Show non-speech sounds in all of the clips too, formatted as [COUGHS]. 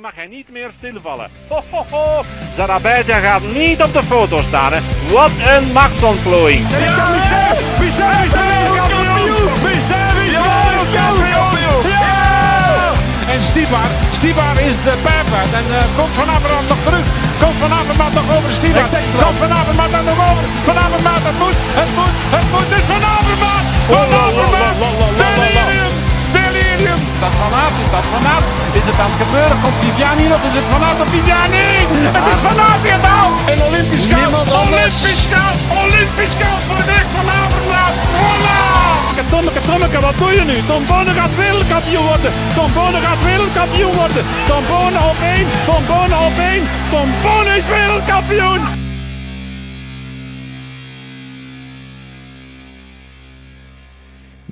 mag hij niet meer stilvallen. Ho, ho, gaat niet op de foto staan. Hè. Wat een machtsontplooiing. En Stibar, Stibar is de pijper en uh, komt Van Avermaat nog terug. Komt Van Avermaat nog over Stibar. Komt Van Avermaat dan nog over. Van Avermaat, het moet, het moet, het moet. Het is Van Avermaat. Van Avermaat. Dat Van Aert is dat Van Aert. Is het aan het gebeuren? Komt Viviani of is het Van Aert of Viviani? Het is Van Aert die het haalt. En Olympisch goud. Olympisch goud. Olympisch goud voor de weg van Avermaat. Voilà. Tommeke, Tommeke, wat doe je nu? Tom Bonen gaat wereldkampioen worden. Tom Bonen gaat wereldkampioen worden. Tom Bonen op één. Tom Bonen op één. Tom Bonen is wereldkampioen.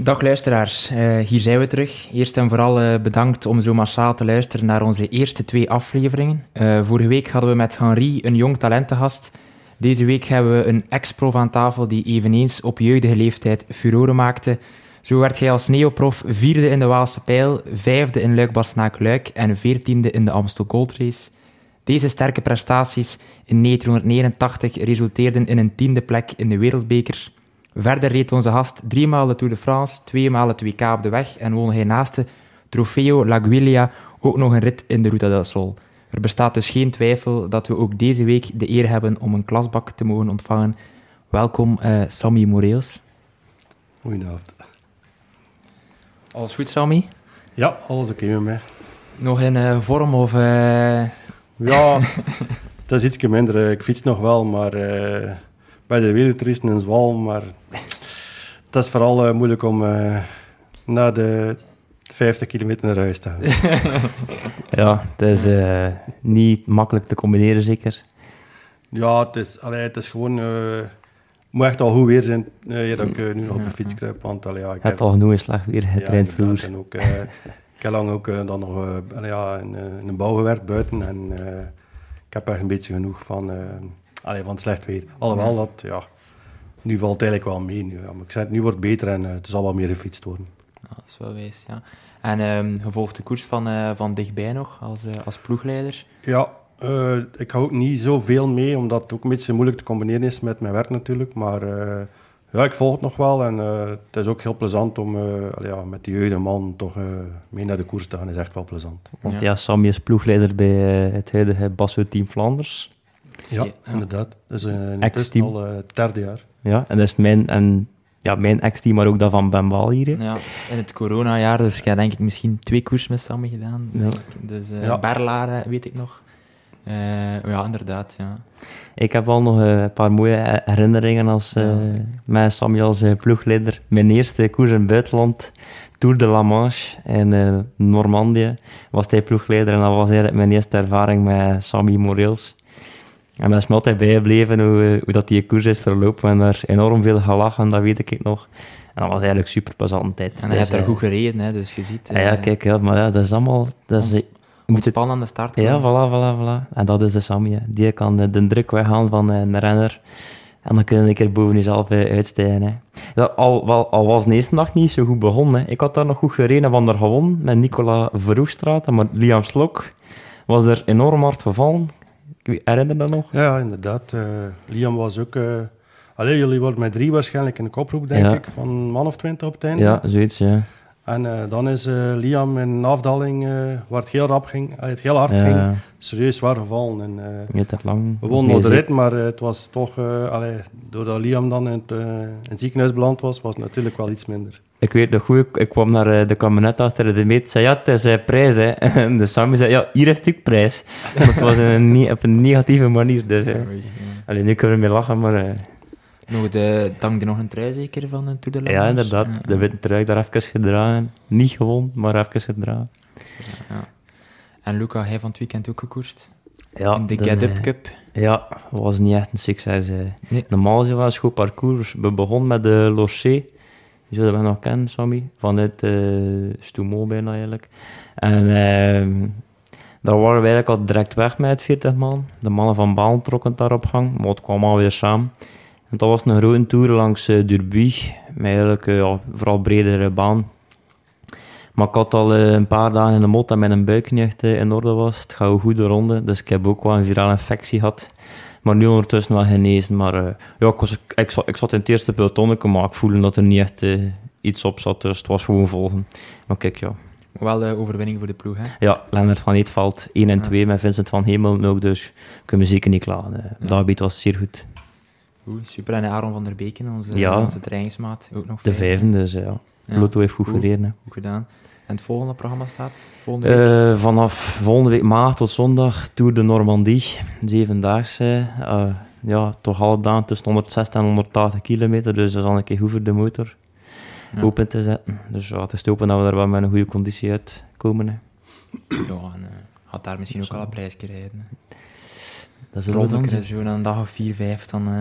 Dag luisteraars, uh, hier zijn we terug. Eerst en vooral uh, bedankt om zo massaal te luisteren naar onze eerste twee afleveringen. Uh, vorige week hadden we met Henri een jong talentengast. Deze week hebben we een ex-prof aan tafel die eveneens op jeugdige leeftijd furoren maakte. Zo werd hij als neoprof vierde in de Waalse Pijl, vijfde in Luik-Bastenaak-Luik en veertiende in de Amstel Gold Race. Deze sterke prestaties in 1989 resulteerden in een tiende plek in de Wereldbeker. Verder reed onze gast driemaal de Tour de France, tweemaal het WK op de weg en won hij naast de Trofeo Laguiglia ook nog een rit in de Ruta del Sol. Er bestaat dus geen twijfel dat we ook deze week de eer hebben om een klasbak te mogen ontvangen. Welkom, uh, Sammy Moreels. Goedenavond. Alles goed, Sammy? Ja, alles oké met mij. Nog in uh, vorm of... Uh... Ja, [LAUGHS] het is iets minder. Ik fiets nog wel, maar bij de wereldtoeristen in Zwalm. Maar het is vooral moeilijk om na de 50 kilometer naar huis te gaan. [LAUGHS] ja, het is uh, niet makkelijk te combineren, zeker. Ja, het is, allee, het is gewoon... Uh, moet echt al goed weer zijn uh, dat ik nu nog op de fiets kruip. Want, allee, ja, ik heb al genoeg in slag weer getraind ja, vroeger. En ook, ik heb lang ook dan nog allee, ja, in, in, een bouw gewerkt buiten. En ik heb echt een beetje genoeg van, allee, van het slecht weer. Alhoewel dat, ja... Nu valt het eigenlijk wel mee. Nu, ja. Maar ik zeg, nu wordt het beter en het zal wel meer gefietst worden. Ja, dat is wel wijs, ja. En um, je volgt de koers van, uh, van dichtbij nog, als, uh, als ploegleider? Ja, uh, ik hou ook niet zoveel mee, omdat het ook een beetje moeilijk te combineren is met mijn werk natuurlijk. Maar ja, ik volg het nog wel en het is ook heel plezant om ja, met die jeugdige man toch mee naar de koers te gaan. Dat is echt wel plezant. Want ja, ja Sammy is ploegleider bij het huidige Basso-team Vlaanders. Ja, inderdaad. Dat is een al het derde jaar. Ja, en dat is mijn... En ja, mijn ex-team, maar ook dat van Ben Bal hier. Ja, in het coronajaar, dus ik heb denk ik misschien twee koers met Samen gedaan. Ja. Dus uh, ja. Berlaren, weet ik nog. Uh, ja, inderdaad, ja. Ik heb al nog een paar mooie herinneringen als, uh, met Sammy als ploegleider. Mijn eerste koers in het buitenland, Tour de la Manche in Normandië, was hij ploegleider. En dat was eigenlijk mijn eerste ervaring met Sammy Moreels. En dat is me altijd bijgebleven hoe, eh, hoe dat die koers is verlopen. We hebben daar enorm veel gelachen, dat weet ik nog. En dat was eigenlijk super plezant tijd. En hij dus, hebt er goed gereden, hè, dus je ziet... Ja, ja eh, kijk, ja, maar ja, dat is allemaal... Dat is, moet het aan de start Ja, voilà, voilà, voilà. En dat is de Sammy. Die kan de, de druk weghalen van eh, een renner. En dan kun je een keer boven jezelf uitstijgen. Hè. Dat, al, wel, al was de eerste nacht niet zo goed begonnen. Hè. Ik had daar nog goed gereden van daar gewonnen met Nicola Verhoefstraat. Maar Liam Slok was er enorm hard gevallen. Herinner je dat nog? Ja, inderdaad. Uh, Liam was ook... Uh, allee, jullie worden met drie waarschijnlijk in de koproep, denk ik, van man of twintig op het einde. Ja, zoiets, ja. En uh, dan is Liam in een afdaling, waar het heel rap ging, het heel hard ging, serieus zwaar gevallen. En, het lang we wonnen de rit, maar het was toch, allee, doordat Liam dan in het, in het ziekenhuis beland was, was het natuurlijk wel iets minder ik weet nog goed, ik, kwam naar de kabinet achter de meet, zei ja, het is uh, prijs. Hè. [LAUGHS] En de Sammy zei ja, hier is het stuk prijs. Maar het was een, op een negatieve manier. Dus. Alleen nu kunnen we mee lachen, maar... Uh. Nog de, dank je nog een trui zeker van de Tour de Ja, inderdaad. De witte trui daar even gedragen. Niet gewoon, maar even gedragen. Ja. En Luca, hij van het weekend ook gekoerst? Ja. In de Get Up Cup? Ja, was niet echt een succes. Nee. Normaal was het goed parcours. We begonnen met de Lorché. Die zullen we nog kennen, Sammy, vanuit uh, Stumo bijna eigenlijk. En uh, daar waren we eigenlijk al direct weg met 40 man. De mannen van Baal trokken daar op gang, maar het kwam alweer samen. En dat was een grote tour langs uh, Durbuy, met eigenlijk uh, vooral bredere baan. Maar ik had al eh, een paar dagen in de mot dat mijn buik niet echt eh, in orde was. Het gaat goed de ronde, dus ik heb ook wel een virale infectie gehad. Maar nu ondertussen wel genezen. Maar eh, ja, ik, was, ik, zat, ik zat in het eerste pelotonnetje, maar ik voelde dat er niet echt eh, iets op zat. Dus het was gewoon volgen. Maar kijk, ja. Wel de overwinning voor de ploeg, hè? Ja, Lennart van Eetveld 1 en Ja. 2 met Vincent van Hemel ook. Dus kunnen we zeker niet klagen. Eh, Ja. Dat gebied was zeer goed. Goed, super. En Aaron van der Beken, onze, Ja. onze trainingsmaat, ook nog De vijf. vijfde, dus ja. Lotto heeft goed Goed. gereden. hè. Goed gedaan. En het volgende programma staat? Volgende week? Eh, vanaf volgende week maandag tot zondag Tour de Normandie. Zevendaagse. eh ja, toch alle dagen tussen 160 en 180 kilometer. Dus dat is al een keer voor de motor Ja. open te zetten. Dus ja, het is te hopen dat we daar wel met een goede conditie uitkomen. Hè. Ja, en eh, gaat daar misschien ook al een prijsje rijden. hè. Dat Rondelijk zien. zo na een dag of vier, vijf, dan eh,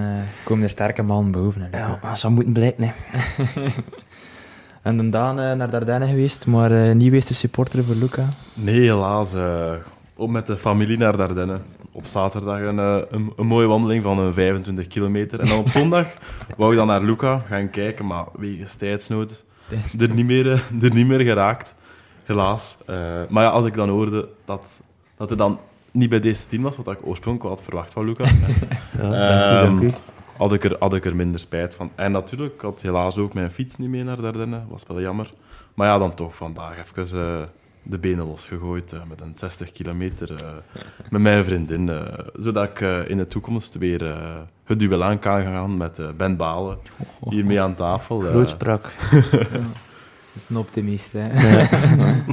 komen er sterke mannen boven. Hè, Ja, dat zou moeten blijken. [LAUGHS] En dan Daan eh, naar Dardenne geweest, maar eh, niet geweest de supporter voor Luca. Nee, helaas. eh, op met de familie naar Dardenne. Op zaterdag een, eh, een, een mooie wandeling van een 25 kilometer. En dan op [LAUGHS] zondag wou ik dan naar Luca gaan kijken, maar wegens tijdsnood er niet meer, er niet meer geraakt. Helaas. Eh, maar ja, als ik dan hoorde dat, dat er dan niet bij deze team was, wat ik oorspronkelijk had verwacht van Luca, [LAUGHS] Ja, dank u, dank u. had ik, er, had ik er minder spijt van. En natuurlijk, ik had helaas ook mijn fiets niet mee naar Dardenne. was wel jammer. Maar ja, dan toch vandaag even eh, de benen losgegooid eh, met een 60 kilometer eh, [LAUGHS] met mijn vriendin. eh, zodat ik eh, in de toekomst weer eh, het duel aan kan gaan met eh, Ben Balen. Hiermee aan tafel. Grootspraak. Dat [LAUGHS] is een optimist, hè. Ja. [LAUGHS]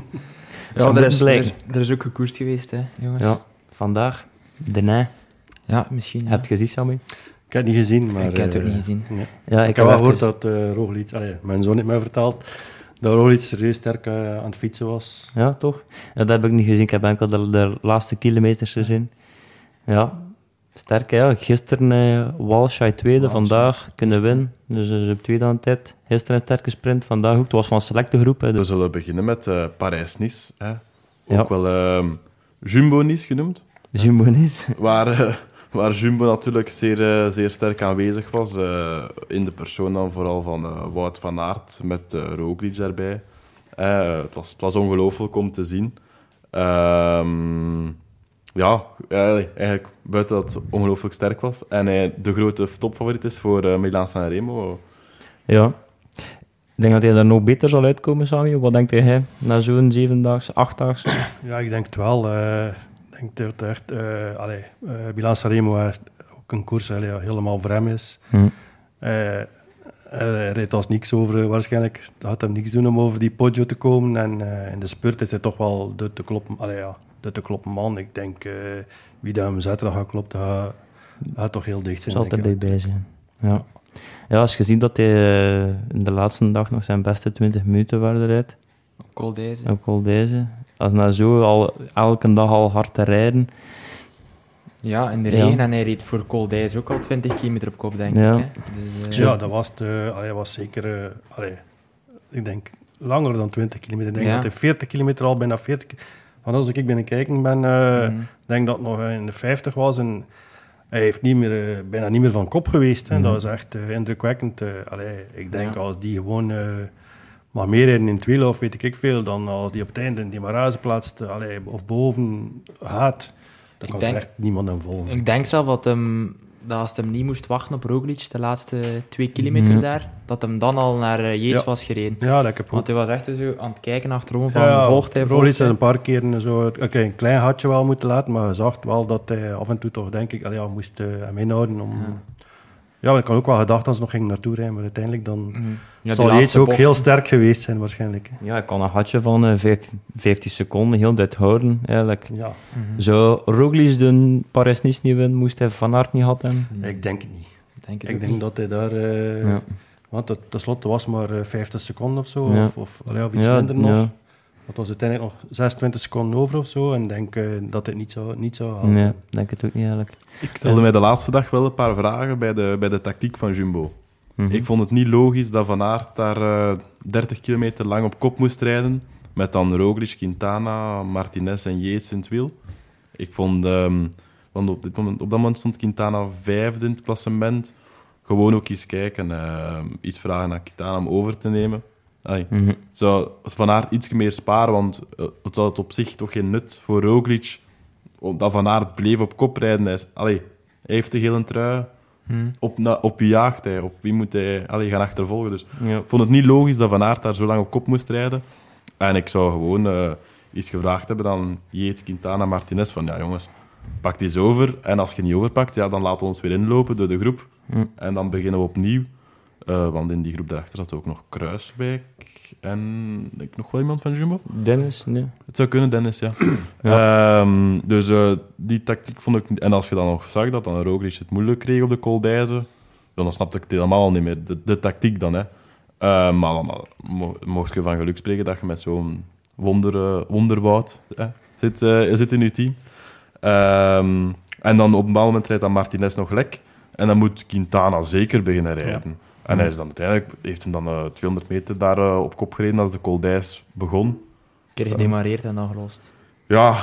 Ja, er is, er, blijken. is, er is ook gekoerst geweest, hè, jongens. ja, vandaag. De Nij. Ja, misschien. Ja. Heb je gezien, Sammy? Ik heb het niet gezien, maar... Ik heb het ook eh, niet gezien. nee. Ja, Ik, heb wel gehoord even- dat uh, Roglic... Allee, mijn zoon heeft mij verteld dat Roglic serieus sterk eh, aan het fietsen was. Ja, toch? Ja, dat heb ik niet gezien. Ik heb enkel de, de laatste kilometers gezien. Ja, sterk. Ja. Gisteren eh Walsh uit tweede, Walsh, vandaag kunnen winnen. Dus eh, op tweede aan tijd. Gisteren een sterke sprint, vandaag ook. Het was van selecte groep. Hè, We dus. zullen beginnen met eh Parijs-Nice. Ja. Ook wel ehm, Jumbo-Nice genoemd. Jumbo is. Waar, eh, waar Jumbo natuurlijk zeer, eh, zeer sterk aanwezig was. eh, in de persoon dan vooral van eh, Wout van Aert met eh Roglic daarbij. Eh, het, was, het was ongelooflijk om te zien. Ehm, ja, eigenlijk, buiten dat het ongelooflijk sterk was. En hij de grote topfavoriet is voor eh Milan Sanremo. Ja. Ik denk dat hij daar nog beter zal uitkomen, Sami. Wat denkt hij na zo'n zevendaagse, achtdaagse? Ja, ik denk het wel. Eh, ik denk dat het echt... eh allee, eh Milan Sanremo echt ook een koers allee, ja, helemaal voor hem is. Hm. Eh, hij rijdt als niks over, eh, waarschijnlijk. Dat gaat hem niks doen om over die Poggio te komen. En eh, in de spurt is hij toch wel de te kloppen, allee, ja, de te kloppen man. Ik denk, eh, wie dat hem zaterdag gaat klopt, dat gaat, gaat toch heel dicht zijn. zal er dichtbij zijn. Ja. ja, als je ziet dat hij eh, in de laatste dag nog zijn beste 20 minuten waarde rijdt. Col deze. Ook al deze. Als na zo al elke dag al hard te rijden. Ja, in de Ja. regen. En hij reed voor d'Huez ook al 20 kilometer op kop, denk Ja. ik. Hè? Dus, eh, Ja, dat was, de, allee, was zeker... eh, allee, ik denk langer dan 20 kilometer. Ik denk Ja. dat hij 40 kilometer al bijna 40... ki- Want als ik binnen kijken ben, eh, mhm. denk dat het nog in de 50 was. En hij heeft niet meer, eh, bijna niet meer van kop geweest. Hè. Mhm. Dat is echt eh, indrukwekkend. eh. allee, ik denk Ja. als die gewoon uh, maar meer rijden in het wiel of weet ik veel, dan als die op het einde die Maraze plaatst eh, allee, of boven gaat, dan Ik kan denk- er echt niemand aan volgen. Ik denk zelf dat, hem, dat als hij niet moest wachten op Roglic, de laatste twee kilometer Ja. daar, dat hem dan al naar eh, Yates Ja. was gereden. Ja, dat ik heb Want hij was echt zo aan het kijken achterom van, Ja, volgt hij, Roglic volgt heeft hij? een paar keer zo, oké, een klein hartje wel moeten laten, maar je zag wel dat hij af en toe toch, denk ik, allee, moest eh, hem inhouden. Om, ja. Maar ik had ook wel gedacht dat ze nog gingen naartoe rijden, maar uiteindelijk dan Mhm. Ja, die zal Yates ook bocht. heel sterk geweest zijn waarschijnlijk. hè. Ja, ik kan een gatje van eh, 15, 15 seconden heel dit houden. Eigenlijk. Ja. Zou Roglic de Paris-Nice niet winnen, moest hij Van Aert niet had hebben? ik denk het niet. Denk het Ik denk niet. dat hij daar... eh, Ja. Want tenslotte was maar eh, 50 seconden of zo, Ja. of, of, allee, of iets Ja, minder nog. Dat was uiteindelijk nog 26 seconden over of zo. En ik denk eh, dat het niet zo, niet zo halen. Nee, denk het ook niet eigenlijk. Ik stelde mij de laatste dag wel een paar vragen bij de, bij de tactiek van Jumbo. Mhm. Ik vond het niet logisch dat Van Aert daar eh 30 kilometer lang op kop moest rijden. Met dan Roglic, Quintana, Martinez en Yates in het wiel. Ik vond... ehm, want op, dit moment, op dat moment stond Quintana vijfde in het klassement. Gewoon ook eens kijken. eh, iets vragen aan Quintana om over te nemen. Mhm. Zou Van Aert iets meer sparen, want eh, het had op zich toch geen nut voor Roglic, omdat Van Aert bleef op kop rijden. Hij, allee, hij heeft de gele trui. Hm. Op, na, op wie jaagt hij? Op wie moet hij allee, gaan achtervolgen? Dus Ja. ik vond het niet logisch dat Van Aert daar zo lang op kop moest rijden. En ik zou gewoon eh iets gevraagd hebben aan Yates, Quintana, Martinez van ja jongens, pak die eens over. En als je niet overpakt, ja, dan laten we ons weer inlopen door de groep. Hm. En dan beginnen we opnieuw. Eh, want in die groep daarachter zat ook nog Kruiswijk en ik nog wel iemand van Jumbo. Dennis, nee. Het zou kunnen, Dennis, ja. Ehm, dus eh, die tactiek vond ik... En als je dan nog zag dat dan Roglic het moeilijk kreeg op de d'Huize, dan snapte ik het helemaal niet meer. De, de tactiek dan, hè. Eh, maar maar mo- mocht je van geluk spreken dat je met zo'n wonder, wonderwoud hè, zit, zit in je team. Ehm, en dan op een bepaald moment rijdt dan Martinez nog lek. En dan moet Quintana zeker beginnen rijden. En hij is dan uiteindelijk, heeft hem dan eh, 200 meter daar eh, op kop gereden als de d'Huize begon. Een keer gedemareerd en dan gelost. Ja,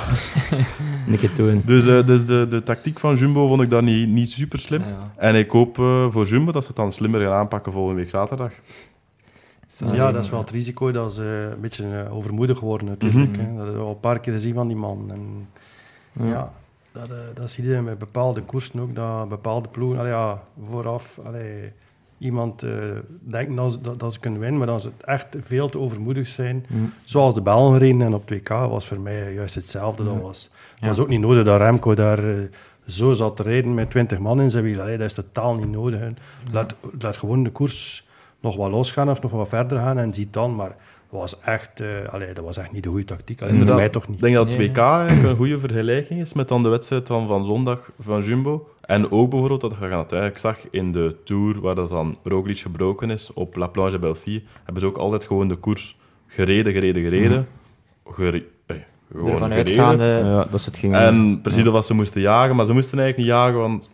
[LAUGHS] doen. dus, eh, dus de, de tactiek van Jumbo vond ik dan niet, niet super slim. Ja. En ik hoop eh, voor Jumbo dat ze het dan slimmer gaan aanpakken volgende week zaterdag. Ja, dat is wel het risico dat ze een beetje eh, overmoedig worden natuurlijk. Mhm. hè. Dat hebben we al een paar keer gezien van die man. En, ja. dat, eh, dat zie je met bepaalde koersen ook, dat bepaalde ploegen allee, ja, vooraf allee, iemand eh denkt dat, ze- dat, dat ze kunnen winnen, maar dat ze echt veel te overmoedig zijn. Zoals de Belgen reden en op 2K was voor mij juist hetzelfde. Dat was, Ja. was ook niet nodig dat Remco daar eh, zo zat te rijden met 20 man in zijn wiel. Allee, dat is totaal niet nodig. Laat, laat gewoon de koers nog wat losgaan of nog wat verder gaan en ziet dan. Maar dat was echt, eh, allee, dat was echt niet de goede tactiek. Allee, voor Inderdaad. mij toch niet. Ik denk dat het Nee, 2K eigenlijk een goede vergelijking is met dan de wedstrijd van, van zondag van Jumbo. En ook bijvoorbeeld, dat je het eigenlijk zag in de Tour, waar dat dan Roglic gebroken is, op La Planche Belfië, hebben ze ook altijd gewoon de koers gereden, gereden, gereden. Gere- eh, gewoon Ervan gereden. uitgaande... Ja, dat is het ging. En precies of wat ze moesten jagen, maar ze moesten eigenlijk niet jagen, want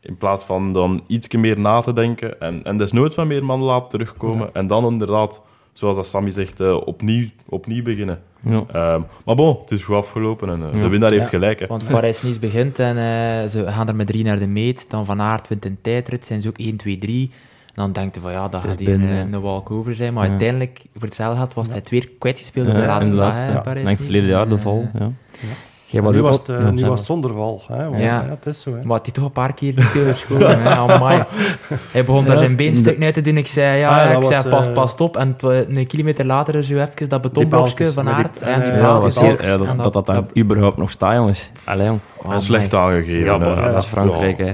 in plaats van dan iets meer na te denken en, en desnoods van meer mannen laten terugkomen en dan inderdaad, zoals dat Sammy zegt, eh, opnieuw, opnieuw beginnen. Ja. Ehm, maar bon, het is goed afgelopen en eh, Ja. de winnaar heeft Ja. gelijk. Hè. Want Parijs-Nice begint en eh, ze gaan er met drie naar de meet. Dan Van Aert wint een tijdrit, zijn ze ook 1, 2, 3. En dan denkt je van ja, dat gaat hier binnen, een, ja. een walkover zijn. Maar Ja. uiteindelijk, voor hetzelfde had, was hij het weer kwijtgespeeld op Ja, de laatste dag. laatste, ja. Parijs-Nice. Ik denk verleden jaar de val. eh, Ja. Jij Maar was nu was het, eh, ja, nu was het zonder val. Hè, want, Ja. ja. het is zo. Hè. Maar hij toch een paar keer niet geschoten. hè. [LAUGHS] Hij begon daar zijn beenstuk uit te doen. Ik zei, ja, Ah, ja, ik zei was, pas, eh, pas op. En een kilometer later zo even dat betonblokje paaltjes van met die- Aert. En die eh, Ja, dat die ja, dat, dat dat dan überhaupt nog staat, jongens. Allee, jong. Oh, slecht aangegeven. Ja, maar dat is Frankrijk, Ja, hè.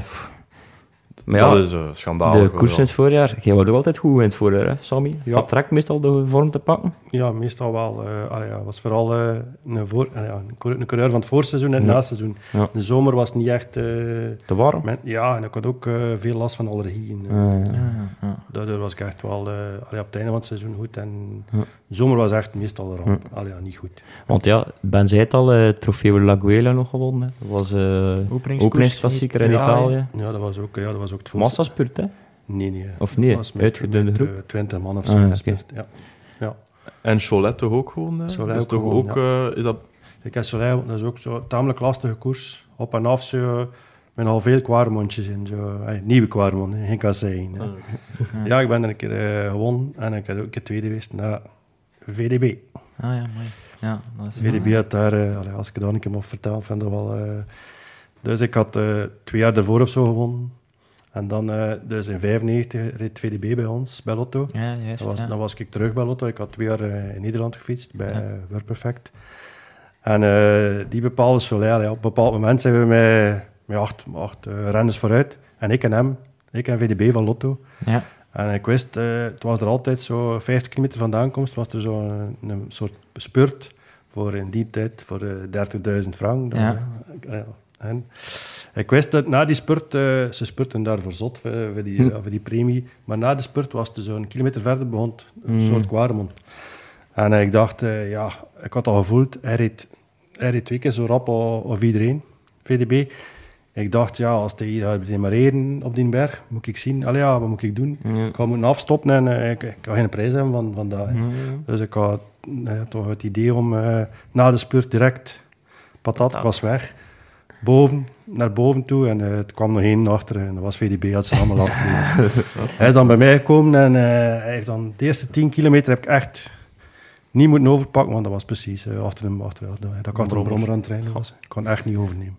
Maar ja, dat is uh, schandalig. de koers in het voorjaar, was ook altijd goed in het voorjaar, hè, Sammy? Ja. Dat trekt meestal de vorm te pakken. Ja, meestal wel. eh allee, ja, was vooral eh, een, voor, een coureur- een coureur van het voorseizoen en het Ja. naseizoen. Ja. De zomer was niet echt... eh, Te warm. met- ja, en ik had ook eh, veel last van allergieën. eh. Ah, ja. Ja, ja. Daardoor was ik echt wel eh, allee, op het einde van het seizoen goed. En Ja. De zomer was echt meestal een ramp. Allee, ja, niet goed. Want ja, Ben zei het al, eh Trofeo La Guela nog gewonnen. hè. Dat was eh Openingskoers. openingsklassieker in Ja, Italië. Ja, dat was ook, ja, dat was ook het voorseizoen. Massaspurt, hè? Nee, nee. Of nee, Dat was met- uitgedunde groep. eh, 20 man of Ah, zo. gespeeld, Ja. ja. En Cholet toch ook gewoon? hè? Cholet dat is ook toch gewoon, ook... eh, is dat... Ik heb Soleil, dat is ook zo tamelijk lastige koers. Op en af zo, met al veel kwaremondjes in. Zo, eh, nieuwe kwaremond, hè, geen kassein. Ja. ja, ik ben er een keer eh, gewonnen en ik heb ook een keer tweede geweest naar VDB. Ah ja, mooi. Ja, dat is VDB had daar, eh, als ik dat een keer mocht vertellen, vind ik dat wel... eh, dus ik had eh, twee jaar daarvoor of zo gewonnen. En dan, dus in 95 reed VDB bij ons, bij Lotto. Ja, juist. Dan was, ja. dan was ik terug bij Lotto. Ik had twee jaar in Nederland gefietst, bij Ja. WordPerfect. En die bepaalde Soleil, ja, op een bepaald moment zijn we met, met acht, acht renners vooruit. En ik en hem, ik en VDB van Lotto. Ja. En ik wist, eh, het was er altijd zo 50 kilometer van de aankomst, was er zo een, een soort spurt voor in die tijd voor eh 30.000 frank. Dan, Ja. ja. En ik wist dat na die spurt, eh, ze spurten daarvoor zot voor, voor, die, Hm. voor die premie, maar na de spurt was het zo'n kilometer verder begon een Mm. soort kwaremond. En ik dacht, ja, ik had al gevoeld, hij reed, hij reed twee keer zo rap of iedereen, VDB. Ik dacht, ja, als hij hier gaat demareren op die berg, moet ik zien, allee, ja, wat moet ik doen? Ja. Ik ga moeten afstoppen en eh, ik, ik ga geen prijs hebben van, van dat. Ja. Dus ik had eh, toch het idee om eh, na de spurt direct patat, was weg. boven, naar boven toe. En uh, het kwam nog één achter en dat was VDB, had ze allemaal [LAUGHS] afgegeven. hij is dan bij mij gekomen en hij heeft dan de eerste 10 kilometer heb ik echt niet moeten overpakken, want dat was precies achter hem, achter, dat ik achter een brommer aan het trainen was. Ik kon echt niet overnemen.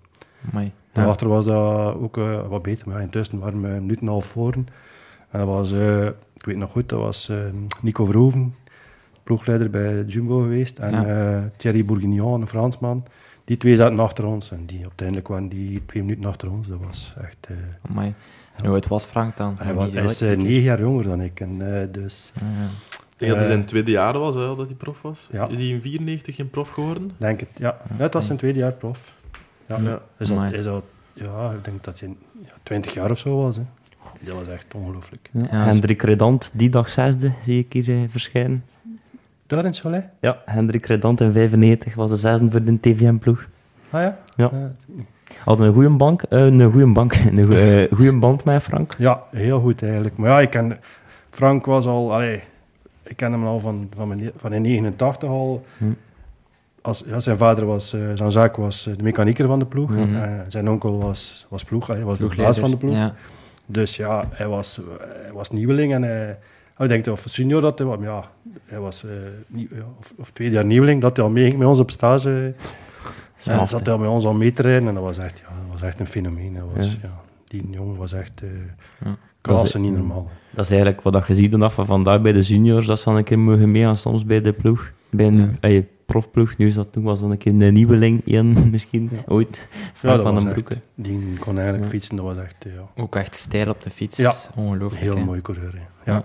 Amai. Daarachter was dat ook wat beter, maar intussen waren we een minuut en een half voor. En dat was, ik weet nog goed, dat was Nico Verhoeven, ploegleider bij Jumbo geweest. En ja. Thierry Bourguignon, een Fransman die twee zaten achter ons en die, uiteindelijk waren die twee minuten achter ons. Dat was echt... Uh, Amai. En hoe het was Frank dan? Hij, was, hij is uh, negen jaar jonger dan ik. En, uh, dus, ja, ja. Ik denk dat hij zijn tweede jaar was, hè, dat hij prof was. Ja. Is hij in 94 geen prof geworden? Denk het, ja. ja het was zijn tweede jaar prof. Ja. ja. Is al, is ja, ik denk dat hij ja, 20 jaar of zo was. Hè. Dat was echt ongelooflijk. Ja, Hendrik Redant, die dag zesde, zie ik hier verschijnen. Daar in Cholet? Ja, Hendrik Redant in 95 was de zesde voor de TVM-ploeg. Ah ja? Ja. Hadden een goede bank, uh, een goede bank, [LAUGHS] een goede, uh, goede band met Frank. Ja, heel goed eigenlijk. Maar ja, ik ken, Frank was al, allee, ik ken hem al van, van, mijn, van in 89 al. Hm. Als, ja, zijn vader was, uh, Jean-Jacques was de mechanieker van de ploeg. Mm -hmm. zijn onkel was, was ploeg, hij was de baas van de ploeg. Ja. Dus ja, hij was, hij was nieuweling en hij ik denk of senior dat hij was, ja, hij was uh, nieuw, ja, of, of, tweede jaar nieuweling, dat hij al meeging met ons op stage. Ja, zat hij al met ons al mee te rijden en dat was echt, ja, dat was echt een fenomeen. Dat was, ja. die jongen was echt uh, ja. klasse, niet normaal. Dat is eigenlijk wat je ziet af van vandaag bij de juniors, dat ze dan een keer mogen meegaan soms bij de ploeg. Bij een ja. Profploeg, nu is dat toen was dan een keer een nieuweling, één [LAUGHS] misschien, ooit, van, van een broek. Die kon eigenlijk fietsen, dat was echt, ja. Ook echt stijl op de fiets, ja. ongelooflijk. Heel mooi coureur, ja.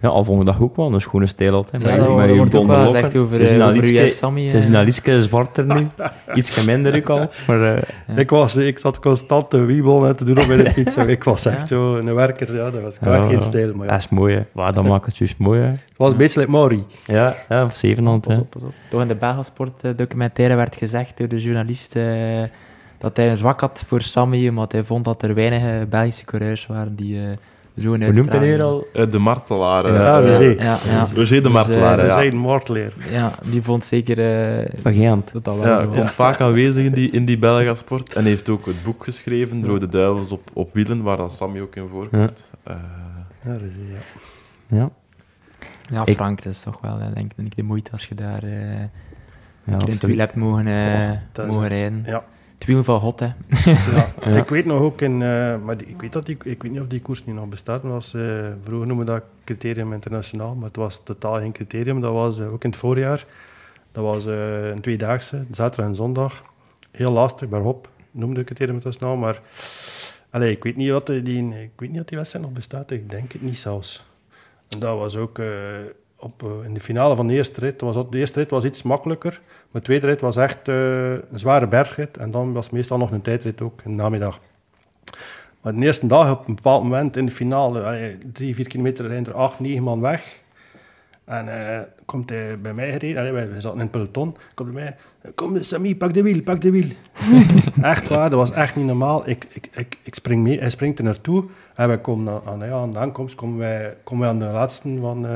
Ja, al vond ik dat ook wel een schone stijl altijd. Ja, dat met wordt ook wel gezegd over, uh, over Sammy. Ze zijn al iets zwarter nu. [LAUGHS] iets minder ook al. Maar, uh, ja. ik, was, ik zat constant te wiebelen te doen op mijn [LAUGHS] fiets. ik was echt zo een werker. Ja, dat was echt geen stijl. Maar ja. Dat is mooi, hè. Wow, dat maakt het juist mooi, hè. Het was een beetje like Maury. Ja, ja of Zevenhand. Pas op, pas op. Toch in de Belgasport documentaire werd gezegd door de journalist... Uh, dat hij een zwak had voor Sammy, omdat hij vond dat er weinig Belgische coureurs waren die... Uh, Hoe noemt hij hier al? Uh, de martelaar. Ja, uh, Roger. Ja, ja. Roger de martelaar, dus, ja. Roger de martelaar. Ja, die vond zeker... Uh. Dat al ja, zo komt vaak aanwezig in die, in die Belgasport. En heeft ook het boek geschreven, Rode Duivels op, op wielen, waar dan Sammy ook in voorkomt. Ja, ja Roger, ja. Ja, ja Frank, dat is toch wel, denk ik, de moeite als je daar uh, ja, in het wiel hebt mogen, uh, oh, mogen rijden. Ja. Het wiel van God, hè. Ja, ja. Ik weet nog ook, in, uh, maar die, ik, weet dat die, ik weet niet of die koers nu nog bestaat, maar was, uh, vroeger noemen we dat criterium internationaal, maar het was totaal geen criterium. Dat was uh, ook in het voorjaar. Dat was een tweedaagse, zaterdag en zondag. Heel lastig, bergop noemde ik criterium internationaal, maar allee, ik, weet niet wat die, ik weet niet of die wedstrijd nog bestaat, ik denk het niet zelfs. En dat was ook op, in de finale van de eerste rit. Was, de eerste rit was iets makkelijker. De tweede rit was echt uh, een zware bergrit. En dan was meestal nog een tijdrit ook, in de namiddag. Maar de eerste dag, op een bepaald moment in de finale, allee, drie, vier kilometer rijden er acht, negen man weg. En uh, komt hij bij mij gereden, allee, wij zaten in het peloton, komt bij mij, kom Sammy, pak de wiel, pak de wiel. [LAUGHS] echt waar, dat was echt niet normaal. Ik, ik, ik, ik spring mee, hij springt er naartoe. En wij komen aan, ja, aan de aankomst komen wij, komen wij aan de laatste van... Uh,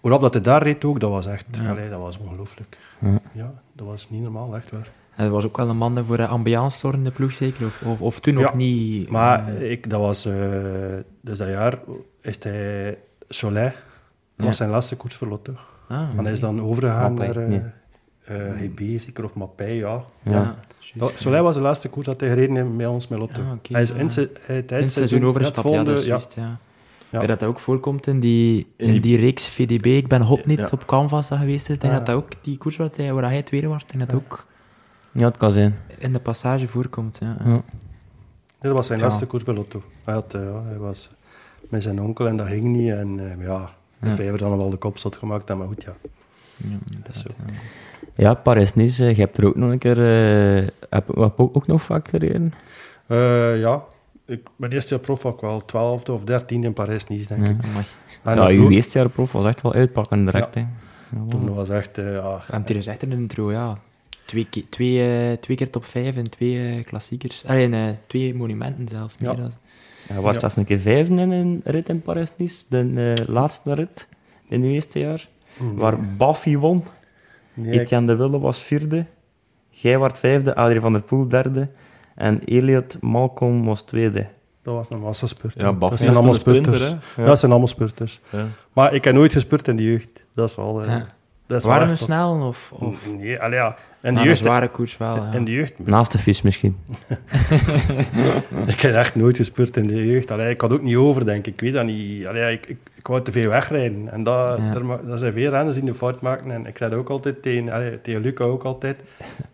Waarop dat hij daar reed ook, dat was echt, ja. allee, dat was ongelooflijk. Ja. ja. dat was niet normaal, echt waar. En er was ook wel een man voor de ambiance zorgen in de ploeg, zeker? Of, of, of toen nog niet? Maar uh, ik, dat was, uh, dus dat jaar is hij Cholet, dat was zijn laatste koers voor Lotto. Ah, en hij is dan overgegaan Mappé, naar uh, nee. HB, zeker, of Mappé, ja. ja. ja. Soleil was de laatste koers dat hij gereden heeft met ons met Lotto. Ah, okay, hij is in, tijdens het seizoen overgestapt, ja, dat is juist, ja. Ja. dat dat ook voorkomt in die, in die, die reeks VDB. Ik ben hot niet ja. op Canvas dat geweest is. Ik denk dat dat ook die koers wat hij, waar hij tweede wordt, en dat ook ja, het kan zijn. in de passage voorkomt. Ja. Dat was zijn laatste koers bij Lotto. Hij, had, uh, hij was met zijn onkel en dat ging niet. En uh, ja, de vijver dan wel de kop zat gemaakt. Maar goed, ja. dat is zo. Ja, Paris-Nice, je hebt er ook nog een keer... Uh, heb, heb ook nog vaak gereden? ja, ik, mijn eerste jaar prof was ik wel 12 of 13 in Parijs-Nice, denk ja, ik. En ja, je eerste jaar prof was echt wel uitpakken direct. Ja. Ja, Toen was echt... Uh, ja. We hebben gezegd in de intro, ja. Twee, keer, twee, uh, twee keer top 5 en twee uh, klassiekers. Alleen uh, twee monumenten zelf. Ja. Dat. Ja, was zelfs een keer vijfde in een rit in Parijs-Nice. De laatste rit in het eerste jaar. Mm. Waar Baffy won. Nee, Etienne de Wille was vierde. Jij werd vijfde, Adrie van der Poel derde. En Elliot Malcolm was tweede. Dat was een massaspurt. Ja, dat is zijn allemaal sprinter, spurters. Ja, dat zijn allemaal spurters. Ja. Maar ik heb nooit gespurt in de jeugd. Dat is wel... eh, Ja. Dat is wel Waren we echt snel? Of, of Nee, allee, ja. In de na een jeugd... zware koers wel? ja. In de jeugd... Naast de vis misschien. [LAUGHS] Ik heb echt nooit gespurt in de jeugd. Allee, ik had ook niet over, denk ik. Ik weet dat niet. Allee, ik, ik, ik wou te veel wegrijden. En dat, Ja. er, ma- dat zijn veel renners die de fout maken. En ik zei dat ook altijd tegen, allee, tegen Luca ook altijd.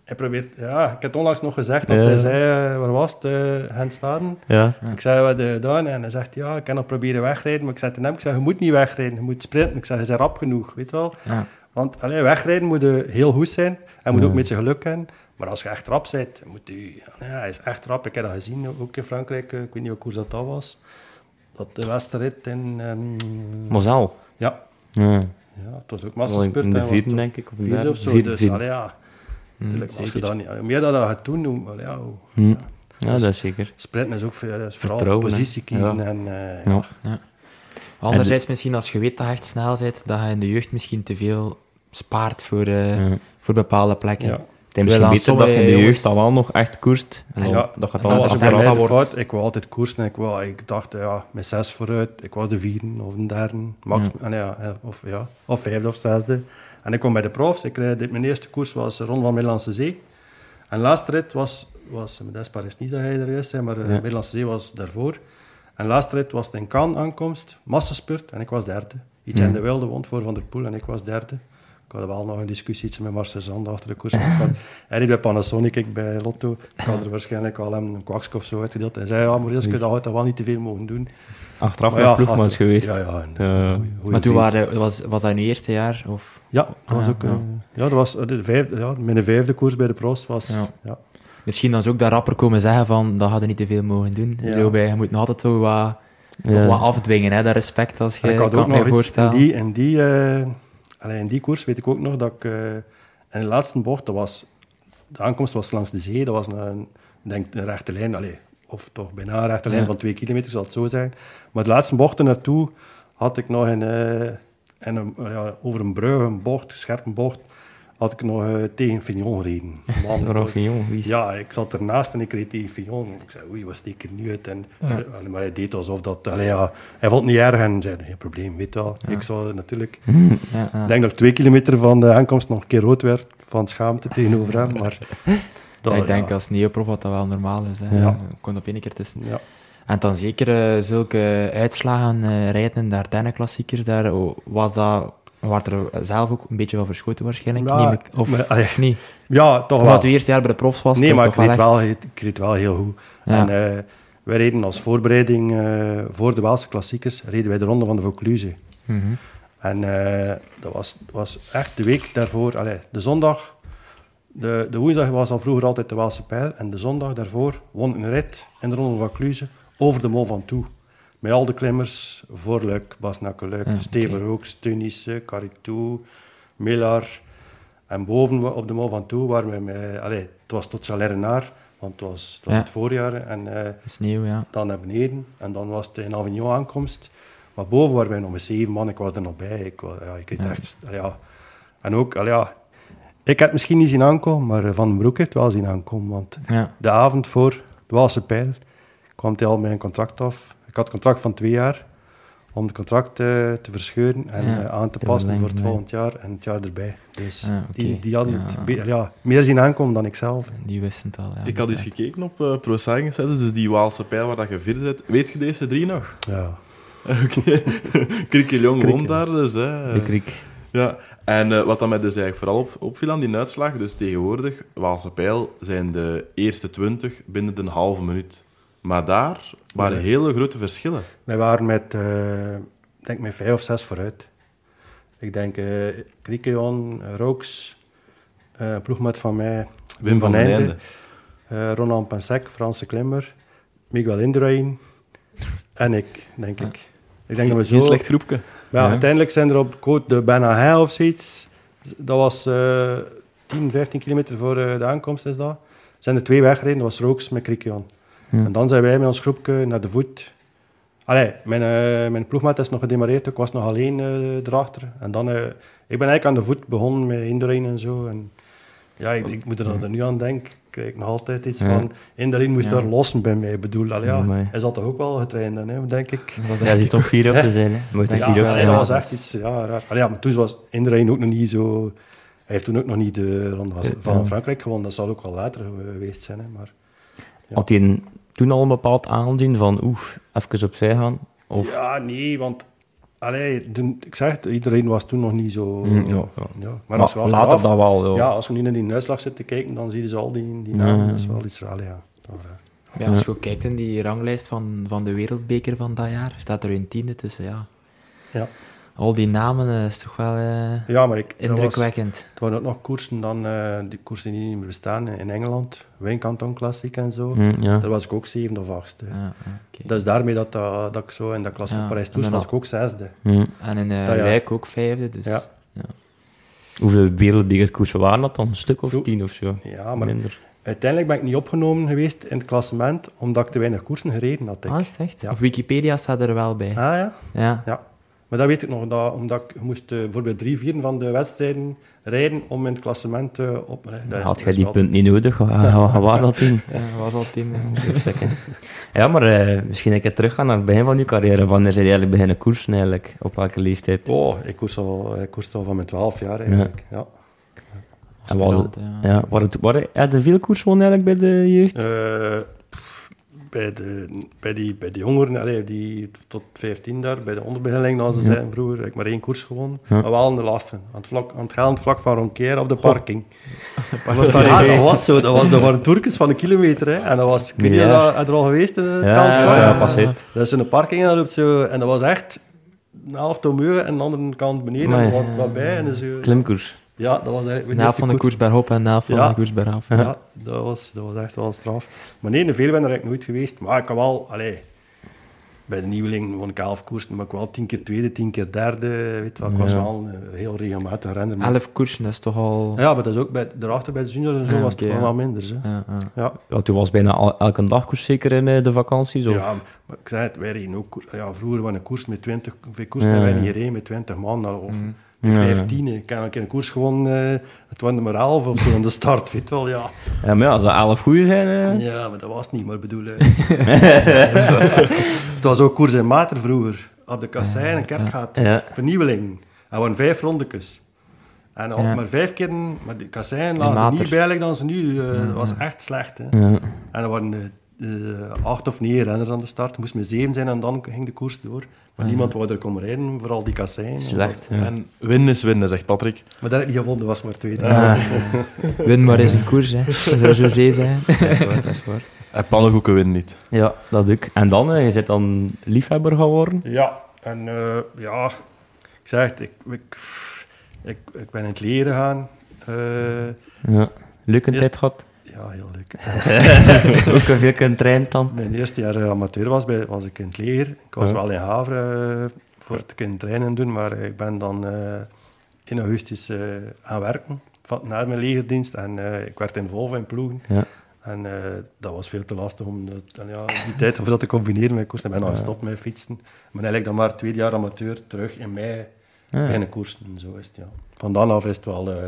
Hij probeert... Ja, ik heb onlangs nog gezegd dat Ja. hij zei... eh, waar was het? uh, Gent Staden. Ja. Ik zei, wat heb je gedaan? En hij zegt, ja, ik kan nog proberen wegrijden. Maar ik zei tegen hem, ik zei, je moet niet wegrijden. Je moet sprinten. Ik zei, je bent rap genoeg, weet wel. Ja. Want allee, wegrijden moet je heel goed zijn. En moet Ja. ook een beetje geluk hebben. Maar als je echt rap bent, moet je... Ja, hij is echt rap. Ik heb dat gezien, ook in Frankrijk. eh, Ik weet niet wat koers dat, dat was. Dat de wedstrijd in... Mosel. ja, Ja. ja, het was ook massaspurt. In de vierde, denk ik. Of Vierde of zo. Vierde, dus, vierde. allee, ja. Tuurlijk, als je dat niet... Hoe meer dat je gaat doen, hoe... allee, ja, hoe- ja. Ja, dat is zeker. Sprinten is ook veel, dat is vooral Vertrouwen, hè. positie kiezen. Ja. En, eh, Ja. ja. Anderzijds, misschien als je weet dat je echt snel bent, dat je in de jeugd misschien te veel spaart voor, eh, Ja. voor bepaalde plekken. Ja. Het is misschien dat je in de jeugd dan wel nog echt koerst. Ja, dat gaat dan Dat favoriet. fout. Ik wou altijd koersen. Ik, wou, ik dacht, ja, met zes vooruit. Ik was de vierde of de derde. Max, en ja, eh, of, ja, of vijfde of zesde. En ik kwam bij de profs. Ik, reed- mijn eerste koers was rond van Middellandse Zee. En de laatste rit was, was dat is niet dat hij er juist zei, maar eh, Ja. Middellandse Zee was daarvoor. En de laatste rit was in Cannes aankomst, massaspurt, en ik was derde. Iets Ja. in de wilde wond voor Van der Poel en ik was derde. Ik had wel nog een discussie met Marcel Zand achter de koers. [LAUGHS] Hij reed bij Panasonic, ik bij Lotto. Ik had er waarschijnlijk al hem een kwakske of zo uitgedeeld. En zei, ja, Maurice, dat had dat wel niet te veel mogen doen. Achteraf Maar ja, ploegmans achter- geweest. Ja, ja. en- goeie- goeie Maar toen waren, was, was dat in je eerste jaar? Of? Ja, dat Ah, was ook... eh, ja. ja, dat was eh, de vijfde, ja, mijn vijfde koers bij de pros was... Ja. Ja. Misschien dan ze ook dat rapper komen zeggen van, dat hadden niet te veel mogen doen. Ja. Zo bij, je moet nog altijd zo wat, Ja. wat afdwingen, hè, dat respect. Als je, En ik had ook nog iets in die, in, die, eh, allee, in die koers weet ik ook nog dat ik eh, in de laatste bocht, dat was, de aankomst was langs de zee, dat was een, denk een rechte lijn, allee, of toch bijna een rechte lijn Ja. van twee kilometer, zal het zo zijn. Maar de laatste bocht naartoe had ik nog een, eh, een, ja, over een brug, een bocht, een scherpe bocht, had ik nog eh, tegen Fignon gereden. [LAUGHS] Wie is- ja, ik zat ernaast en ik reed tegen Fignon. Ik zei, oei, wat steek er nu uit? En, allee, maar hij deed alsof dat... Allee, ja, hij vond het niet erg en zei, geen probleem, weet wel. Ik zou natuurlijk... Ja, ja. Ik denk dat ik twee kilometer van de aankomst nog een keer rood werd van schaamte tegenover hem, maar... [LAUGHS] dat- ik denk ja, als neoprof dat dat wel normaal is. Hè. Ja. Kon op één keer tussen. ja. En dan zeker eh, zulke uitslagen eh, rijden in de Ardennen-klassiekers, daar oh, was dat... Waren er zelf ook een beetje van verschoten waarschijnlijk? Ja, neem ik, of, maar, allee, of niet? ja, toch Omdat het wel. eerste jaar bij de profs was. Nee, het maar ik reed, wel ik wel heel goed. Ja. En eh, wij reden als voorbereiding eh, voor de Waalse klassiekers, reden wij de Ronde van de Vaucluse. Mhm. En eh, dat was, was echt de week daarvoor, allee, de zondag, de, de woensdag was al vroeger altijd de Waalse Pijl, en de zondag daarvoor won een rit in de Ronde van Cluze over de Mol van Toe. Met al de klimmers, Voorluik, Basnakeluik, Ja, Steven Rooks, Tunis, Caritou, Millar. En boven we- op de Mol van Toe waren we met, allee, het was tot Salernaar, want het was, het, was Ja. het voorjaar. En eh, Sneeuw, ja. dan naar beneden. En dan was het in Avignon aankomst. Maar boven waren wij nog met zeven man. Ik was er nog bij. Ik, ja, ik Ja. echt... allee, Ja. En ook, allee, ja, ik had het misschien niet zien aankomen, maar eh, Van den Broek heeft het wel zien aankomen. Want de avond voor de Waalse Pijl kwam hij al met een contract af. Ik had een contract van twee jaar om het contract eh, te verscheuren en Ja, eh, aan te passen voor het volgend jaar en het jaar erbij. Dus Ah, die, die hadden Ja. het ja, meer zien aankomen dan ik zelf. Die wisten het al. Ja, Ik had eens gekeken op Pro Sites, dus die Waalse pijl waar dat je vierde zit. Weet je deze drie nog? Ja. [LAUGHS] Oké. Krikkeljong Krikke. woont daar dus. Hè. De kriek. Ja, en eh, wat dan mij dus eigenlijk vooral op, opviel aan die uitslag, dus tegenwoordig, Waalse Pijl zijn de eerste 20 binnen een halve minuut. Maar daar waren Nee. hele grote verschillen. Wij waren met, eh, ik denk met vijf of zes vooruit. Ik denk uh, Krikeon, Rooks, eh ploegmaat van mij, Wim van den Einde. eh, Ronan Pensek, Franse klimmer, Miguel Indurain en ik, denk ik. Ik denk dat we zo... Geen slecht groepje. Maar ja, Ja. uiteindelijk zijn er op Côte de Benahin of zoiets, dat was eh 10, 15 kilometer voor eh, de aankomst is dat, zijn er twee weggereden, dat was Rooks met Krikeon. En dan zijn wij met ons groepje naar de voet. Allee, mijn, eh, mijn ploegmaat is nog gedemareerd, ik was nog alleen eh, erachter. En dan, eh, ik ben eigenlijk aan de voet begonnen met Indurain en zo. En Ja, ik, ik moet er er nu aan denken. Krijg ik nog altijd iets Ja. van... In daarin moest Ja. er lossen bij mij. Bedoel, allee, ja, hij zat toch ook wel getraind dan, hè, denk ik. Ja, hij zit toch vier op te zijn, hè. Moet Ja, vier op zijn. dat ja. was echt iets ja, raar. Allee, ja, maar toen was Indurain ook nog niet zo... Hij heeft toen ook nog niet de Ronde van- Ja. Frankrijk gewonnen. Dat zal ook wel later geweest zijn. Hè, maar... Had hij toen al een bepaald aanzien van, oeh, even opzij gaan? Of, Ja, nee, want... Allee, toen, ik zeg het, iedereen was toen nog niet zo... Mm, ja, ja. Maar, Maar als we later dat wel, ja. Ja, als we nu naar die uitslag zitten kijken, dan zie je ze al die, die namen. Dat is wel iets raar, ja. Ja, als je ook kijkt in die ranglijst van, van de wereldbeker van dat jaar, staat er een tiende tussen, ja. Ja. Al die namen eh, is toch wel eh, Ja, maar ik, indrukwekkend. het waren ook nog koersen, dan, eh, die koersen die niet meer bestaan in Engeland. Wijnkanton Klassiek en zo. Ja. Daar was ik ook zevende of achtste. Ja, ja, oké. Dat is daarmee dat, dat, dat ik zo in dat klasse Ja, Parijs dan was ik ook zesde. Hm. En in uh. Luik ook vijfde, dus... Ja. Hoeveel wereldbekerkoersen waren dat dan? Een stuk of Zo. tien of zo? Ja, maar Minder. uiteindelijk ben ik niet opgenomen geweest in het klassement, omdat ik te weinig koersen gereden had. Ik. Ah, is het echt? Ja. Op Wikipedia staat er wel bij. Ah ja? Ja. Ja. Maar dat weet ik nog, dat, omdat ik je moest eh, bijvoorbeeld drie vierde van de wedstrijden rijden om in het klassement eh, op... dat is- Had jij die punt niet nodig? Waar dat in? ja, was al tien. Ja, maar eh, misschien een keer teruggaan naar het begin van je carrière. Wanneer zijn je eigenlijk beginnen koersen eigenlijk? Op welke leeftijd? Oh, ik koers al, ik koers al van mijn 12 jaar eigenlijk. Ja. En wat, Aspirant, ja. ja, waren er veel koers eigenlijk bij de jeugd? Eh, bij, de, bij, die, bij die jongeren, allee, die tot 15 daar, bij de onderbehandeling, als ze zijn vroeger, heb ik maar één koers gewonnen. Ja. Maar wel in de laatste, aan het, vlak, aan het vlak van Ronkeer op de parking. [LAUGHS] Ja, dat was zo. Dat, was, dat waren toerkens van een kilometer. Hè. En dat was, ik weet niet, je er al geweest in het Ja, vlak? ja, passeert. Dat is in de parking en dat loopt zo... En dat was echt een half omhoog en aan de andere kant beneden. Wat, wat bij. En zo, Klimkoers. Ja, dat was eigenlijk... mijn eerste van de koers bergop en helft van Ja. de koers bergaf. ja, dat was, dat was echt wel straf. Maar nee, de veelwinnaar heb ik nooit geweest. Maar ik kan wel, allee, bij de nieuweling won ik elf koersen, maar ik wel tien keer tweede, tien keer derde. Weet wel, ik was Ja. wel een heel regelmatig renner. Maar, Elf koersen, dat is toch al... ja, maar dat is ook bij, daarachter bij de juniors en zo Ja, was het wel ja. wat minder. Hè. Ja, ja. Ja. Ja, toen was bijna al- elke dag koers zeker in eh, de vakanties? Of? ja, maar ik zei het, wij reden ook koers. Ja, vroeger was een koers met 20, veel koers Ja, hebben wij ja. niet gereden met 20 man of Mhm. Met Ja, ja. 15. Ik heb een keer een koers gewoon, eh het waren er maar 11 of zo aan de start, [LAUGHS] weet wel, ja. Ja, maar ja, als er elf goede zijn... eh, Ja, maar dat was het niet, maar bedoel... eh, [LAUGHS] het was ook koers in Mater vroeger, op de Kassein en Kerkgaat. Ja. Vernieuweling. Er waren vijf rondekes. En al Ja. maar vijf keer, maar de Kassein In lagen Mater. niet bij like dan ze nu. eh, Dat was echt slecht. Hè. Ja. En er waren acht of negen renners aan de start. Moest maar zeven zijn en dan ging de koers door. Maar niemand wou er komen rijden, vooral die Kassein. Slecht, ja. En winnen is winnen, zegt Patrick. Maar dat heb ik niet gevonden, was maar tweede. Ah. [LAUGHS] Win maar eens een koers, hè. [LAUGHS] Zou José zijn. Dat is waar, dat is waar. En pannenkoeken winnen niet. Ja, dat ook. En dan, eh, je bent dan liefhebber geworden? Ja, en eh, ja, ik zeg het, ik, ik, ik, ik ben in het leren gaan. Eh, Ja. Leuke Eerst- tijd gehad? Ja, heel leuk. [LAUGHS] ook veel kunnen trainen dan? Mijn eerste jaar eh, amateur was, bij, was ik in het leger. Ik was Ja. wel in Havre eh, voor te kunnen trainen doen, maar ik ben dan eh, in augustus eh aan werken, van, na mijn legerdienst. En eh, ik werd in Volvo in ploegen. Ja. En eh, dat was veel te lastig om dat, en ja, die tijd om dat te combineren met koersen. Ik ben nog gestopt met fietsen. Maar eigenlijk dan maar tweede jaar amateur terug in mei Ja. beginnen koersen. Zo is het, ja. Van dan af is het wel... eh,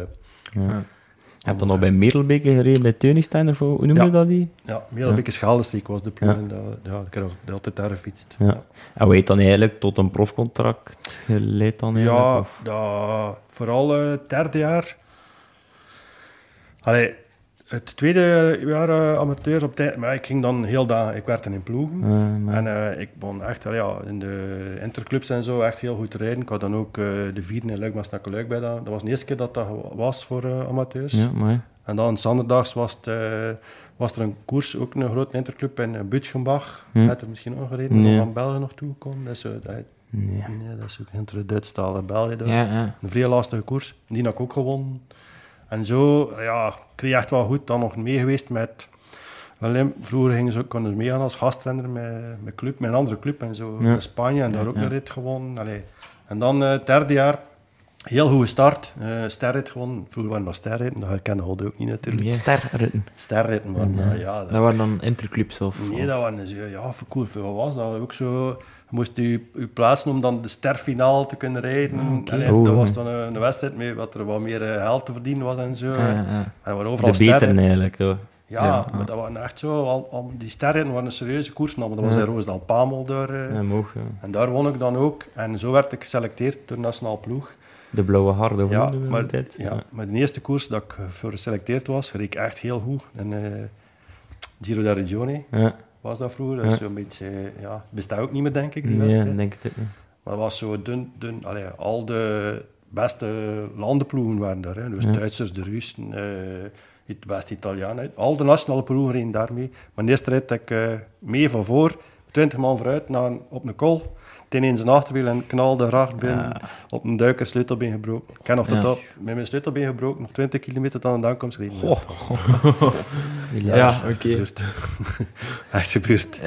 hebt dan nog bij Merelbeke gereden, bij Teunigstein, of hoe noem je Ja. dat die? ja, beetje Schaaldenstreek was de ploeg. en dat- Ja, ik heb altijd daar gefietst. Ja. En heet dan eigenlijk tot een profcontract geleid dan eigenlijk? Ja, of? ja, vooral eh, het derde jaar. Allee, het tweede jaar eh, amateurs op tijd, maar ik ging dan heel dag, ik werd dan in ploegen. Maar- En eh, ik begon echt ja, in de interclubs en zo echt heel goed te rijden. Ik had dan ook eh, de vierde in Luik, naar Luik bij dat. Dat was de eerste keer dat dat was voor amateurs. ja, maar En dan zanderdags was, het, was er een koers, ook een grote interclub in Butgenbach. Hm. Had er misschien ook gereden, Nee. van België nog toegekomen. Eh, dat, nee. nee, dat is ook een Duitsstalige België. Ja, ja. Een vrij lastige koers. Die heb ik ook gewonnen. En zo, ja, kreeg echt wel goed. Dan nog mee geweest met... Wel, vroeger gingen ze ook konden ze meegaan als gastrenner met, met, club, met een andere club en zo. Ja. In Spanje en daar Ja, ook een rit gewonnen. Allee. En dan eh, het derde jaar Heel goede start. eh sterrit gewoon. Vroeger waren nog sterritten. Dat herkennen we ook niet natuurlijk. Ja. Sterritten. Sterritten, maar nou ja... dat- Dat waren dan interclubs of... Nee, dat waren zo, ja, voor cool. Voor wat was dat? Ook zo, moest je, je plaatsen om dan de sterfinale te kunnen rijden. Allee, Oh, dat was dan een, een wedstrijd mee wat er wat meer eh, geld te verdienen was en zo. Ja, ja. En er waren overal De beter sterren. eigenlijk. Ja. Ja, maar dat waren echt zo, al, al die sterren waren een serieuze koers. maar dat was in Roosdal Pamel daar. eh, Ja, moog, ja. En daar won ik dan ook. En zo werd ik geselecteerd door de nationale ploeg. De blauwe harde Ja, maar, dit. ja, maar de eerste koers dat ik voor geselecteerd was, reed ik echt heel goed. En, eh, Giro da Regione Ja. Was dat vroeger. Dat is zo'n beetje, eh, ja, bestaat ook niet meer, denk ik, die Nee, wedstrijd. denk ik het niet. Maar dat was zo dun, dun. Allee, al de beste landenploegen waren daar. Hè. Dus. Duitsers, de Russen, eh, het beste Italianen. Al de nationale ploegen reden daarmee. Maar de eerste had ik eh, mee van voor, 20 man vooruit, naar, op een kol. Ten in zijn achterwiel en knalde hard binnen. Op een duiker sleutelbeen gebroken. Ik heb nog tot Ja. op, met mijn sleutelbeen gebroken, nog 20 kilometer dan de aankomst gereden. Goh. [LAUGHS] Ja, oké. gebeurd. [LAUGHS] Echt gebeurd.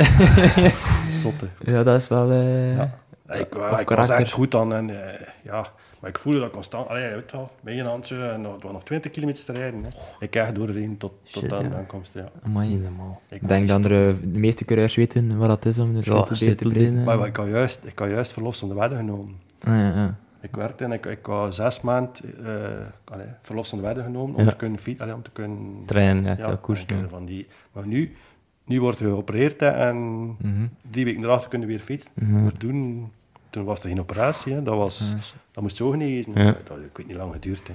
[LAUGHS] Zotte. Ja, dat is wel... eh, Ja. Ja, ik, ik was echt goed dan. En, eh, ja, maar ik voelde dat constant. Allee, je weet wel, met je handje en nog- nog 20 kilometer te rijden. Hè. Ik krijg doorheen tot, tot Shit, aan ja. de aankomst. Ja. Amai. Ik denk dat eh, de meeste coureurs weten wat dat is om de Ja, sleutelbeen te hè. Maar, maar ik had juist, ik had juist verlof zonder wedden genomen. Ah, ja, ja. Ik werkte en ik, ik had zes maanden uh, allee, verlof zonder wedden genomen om Ja. te kunnen fietsen, allee, om te kunnen Trein, ja, ja, koers. van die. Maar nu, nu wordt er geopereerd hè, en Mhm. drie weken erachter kunnen we weer fietsen. Maar toen, toen was er geen operatie. Hè. Dat, was, dat moest zo genezen. Ja. Dat, ik weet niet lang geduurd. Hè.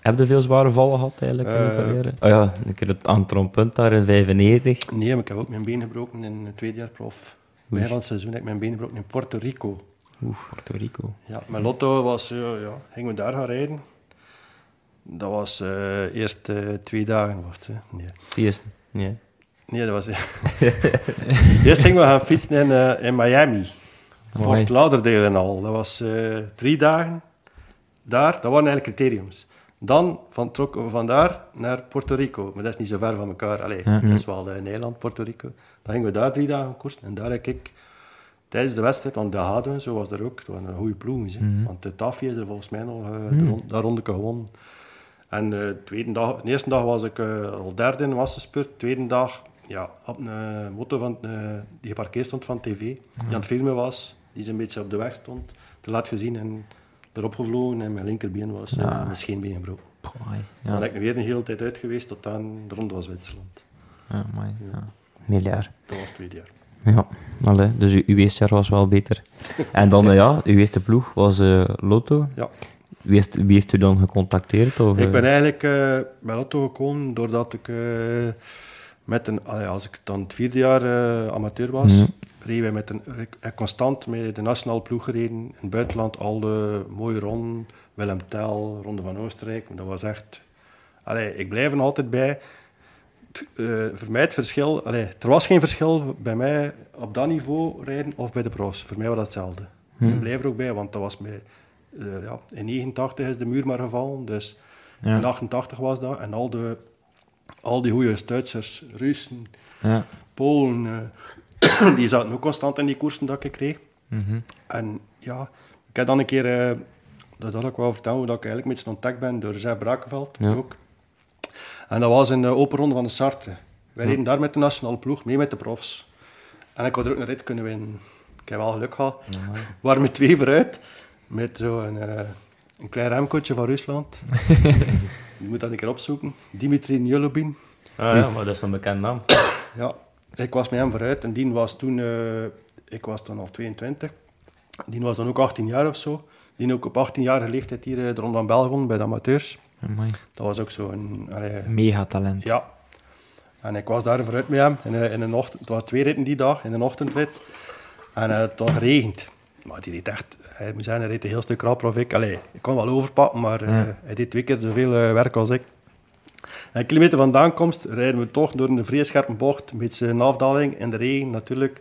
Heb je veel zware vallen gehad eigenlijk in je Eh, carrière? Oh ja, een keer het aan het trompunt daar in 95. Nee, maar ik heb ook mijn been gebroken in het tweede jaar prof. Van het seizoen heb ik mijn been gebroken in Puerto Rico. Puerto Rico. Ja, mijn lotto was, ja, gingen we daar gaan rijden. Dat was eh, eerst eh, twee dagen. Wacht, hè. Nee. Eerst, nee. nee, dat was... [LAUGHS] [LAUGHS] eerst gingen we gaan fietsen in, eh, in Miami. Fort Lauderdale en al. Dat was eh, drie dagen. Daar, dat waren eigenlijk criteriums. Dan van, trokken we vandaar naar Puerto Rico. Maar dat is niet zo ver van elkaar. Allee, Ja. dat is wel een eiland, Puerto Rico. Dan gingen we daar drie dagen koersen. En daar heb ik tijdens de wedstrijd, want de hadden we, zo was er ook. Het waren goede ploegen. hè. Want de Taffy is er volgens mij nog de ronde, dat ronde gewonnen. En de, tweede dag, de eerste dag was ik al derde in. De tweede dag ja, op een motor van, die geparkeerd stond van tv. Die aan het filmen was. Die een beetje op de weg stond. Te laat gezien en erop gevlogen. En mijn linkerbeen was eh, mijn scheenbeen gebroken. Amai. Dan Ja, ben ik weer een hele tijd uit geweest tot aan de ronde was Zwitserland. ja, amai. Ja. Miljard. Dat was het tweede jaar. Ja, allee, dus uw, uw eerste jaar was wel beter. [LAUGHS] En dan, eh, ja, uw eerste ploeg was eh, Lotto. Ja. Wie heeft, wie heeft u dan gecontacteerd? Of, Ik ben eigenlijk bij Lotto gekomen doordat ik met een, als ik dan het vierde jaar amateur was, Mhm. Reden wij met een, heb constant met de nationale ploeg gereden in het buitenland, al de mooie ronden, Willem Tel, Ronde van Oostenrijk. Dat was echt, allee, ik blijf er altijd bij. Het, eh, voor mij het verschil, allee, er was geen verschil bij mij op dat niveau rijden of bij de pros. Voor mij was dat hetzelfde. Ik blijf er ook bij, want dat was mij, eh, ja, in 89 is de muur maar gevallen, dus Ja. in 88 was dat. En al, de, al die goede Duitsers, Russen, Ja. Polen, eh, [COUGHS] die zaten ook constant in die koersen dat ik kreeg. Mhm. En ja, ik heb dan een keer, eh, dat had ik wel vertellen, hoe dat ik eigenlijk een beetje ontdekt ben door Zef Brakenveld Ja. ook. En dat was in de open ronde van de Sartre. Wij reden daar met de nationale ploeg, mee met de profs. En ik had er ook een rit kunnen winnen. Ik heb wel geluk gehad. We [LAUGHS] waren met twee vooruit, met zo'n eh, een klein remcootje van Rusland. [LAUGHS] Je moet dat een keer opzoeken. Dimitri Njolobin. Ah ja, maar dat is een bekend naam. Ja, ik was met hem vooruit en die was toen, eh, ik was toen al 22. Die was dan ook 18 jaar of zo. Die ook op 18-jarige leeftijd hier eh, de Ronde van België won bij de amateurs. Amai. Dat was ook zo een... allee, Megatalent. ja. En ik was daar vooruit met hem. In, de- in de ochtend, het waren twee ritten die dag, in een ochtendrit. En eh, het had geregend. Maar die reed echt... Hij moet zeggen, hij reed een heel stuk rapper of ik. Allee, ik kon wel overpakken, maar eh, hij deed twee keer zoveel eh, werk als ik. En een kilometer van de aankomst rijden we toch door een vrij scherpe bocht. Een beetje een afdaling in de regen natuurlijk.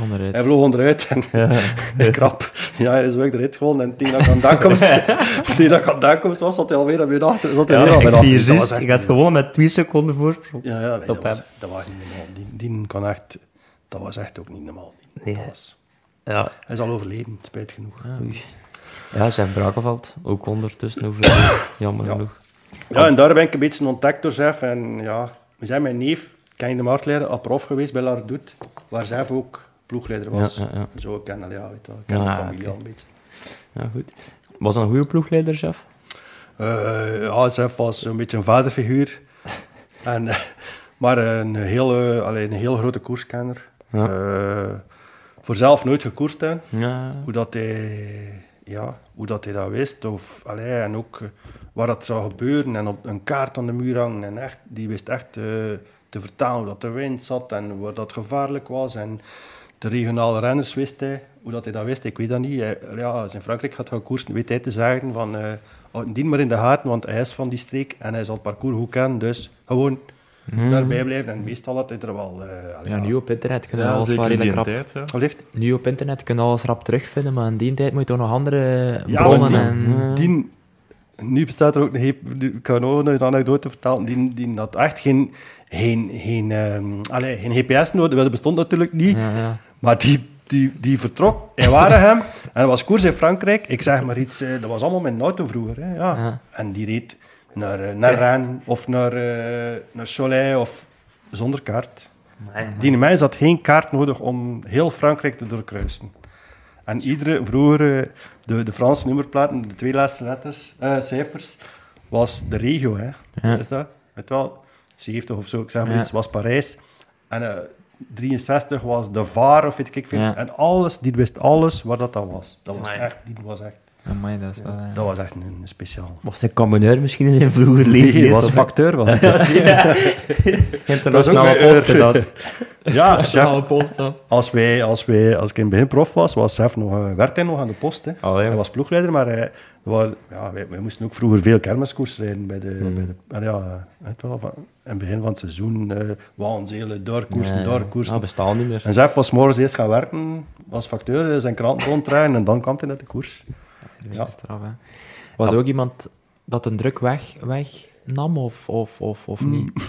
Onderuit. Hij vloog onderuit en [LAUGHS] krap. Ja, hij is ook de rit gewonnen. En tegen dat ik aan de aankomst, [LAUGHS] [LAUGHS] tegen dat ik aan de aankomst was, zat hij alweer aan mijn achter. Zat hij Ja, ik zie je juist, echt gaat niet gewonnen met twee seconden voorsprong. ja, ja nee, dat, was, dat was niet normaal. Die, die kan echt, dat was echt ook niet normaal. Nee. Dat was, Ja, hij is al overleden, spijt genoeg. oei. Ja, Jeff Brakenveld, ook ondertussen over, jammer Ja. genoeg. Ja, en daar ben ik een beetje ontdekt door Zef. En ja, we zijn mijn neef, ken de marktleraar, al prof geweest bij Lardoet, waar Zef ook ploegleider was. Ja, ja, ja. Zo, ik ken, al- ja, weet je wel, ik ken de familie oké. al een beetje. Ja, goed. Was dat een goede ploegleider, Jeff? Eh, ja, Zef was een beetje een vaderfiguur. [LAUGHS] en, eh, maar een heel, allee, een heel grote koerskenner. Eh, voor zelf nooit gekoerst, hè. Ja. hoe dat hij, ja, hoe dat, hij dat wist. Of, allee, en ook eh, waar dat zou gebeuren. En op een kaart aan de muur hangen. En echt, die wist echt eh, te vertalen hoe de wind zat en waar dat gevaarlijk was. En de regionale renners wist hij. Hoe dat hij dat wist, ik weet dat niet. Hij, ja, als in Frankrijk gaat gaan koersen, weet hij te zeggen van... eh houd die maar in de gaten, want hij is van die streek en hij zal het parcours goed kennen. Dus gewoon daarbij blijven. En meestal had hij er wel... eh, Ja, nu op internet kun je Ja, alles wel in die redelijk rap... tijd. Nu op internet kun je alles rap terugvinden, maar in die tijd moet je toch nog andere Ja, bronnen maar en... die, nu bestaat er ook een heep, ik kan ook een anekdote vertellen, die, die had echt geen, geen, geen, allee, geen GPS nodig, dat bestond natuurlijk niet, Ja, ja. maar die, die, die vertrok in Waregem [LAUGHS] en dat was koers in Frankrijk, ik zeg maar iets, eh, dat was allemaal met een auto vroeger, hè, ja. Ja. en die reed naar, eh, naar Rennes of naar, eh naar Cholet of zonder kaart. Die mens had geen kaart nodig om heel Frankrijk te doorkruisen. En iedere, vroeger, de, de Franse nummerplaten, de twee laatste letters, eh, cijfers, was de regio. Hè. Ja. Is dat? Weet wel, 70 of zo, ik zeg maar Ja. iets, was Parijs. En eh 63 was de VAR, of weet ik veel. Ja. En alles, die wist alles waar dat, dat was. Dat was echt, die was echt, Amai, dat is wel... eh, dat was echt een, een speciaal. Was hij camionneur misschien in zijn vroeger leven? Nee, was facteur, was [LAUGHS] het. Internationale Dat post gedaan. [LAUGHS] Ja, chef, post dan. Als, wij, als, wij, als ik in het begin prof was, was Sef nog, eh, werd hij nog aan de post. Hè. Allee, ja. Hij was ploegleider, maar hij, we waren- ja, wij, wij moesten ook vroeger veel kermiskoers rijden. Bij de, Hmm. bij de, en ja, weet wel, van, in het begin van het seizoen, uh, Waanzelen, doorkoersen, doorkoersen. Ah, bestaan niet meer. En Sef was morgens eerst gaan werken als facteur, zijn krant ronddraaien en dan kwam hij naar de koers. Ja. hè. Was er ook iemand dat een druk weg, weg nam of, of, of, of niet? [LAUGHS]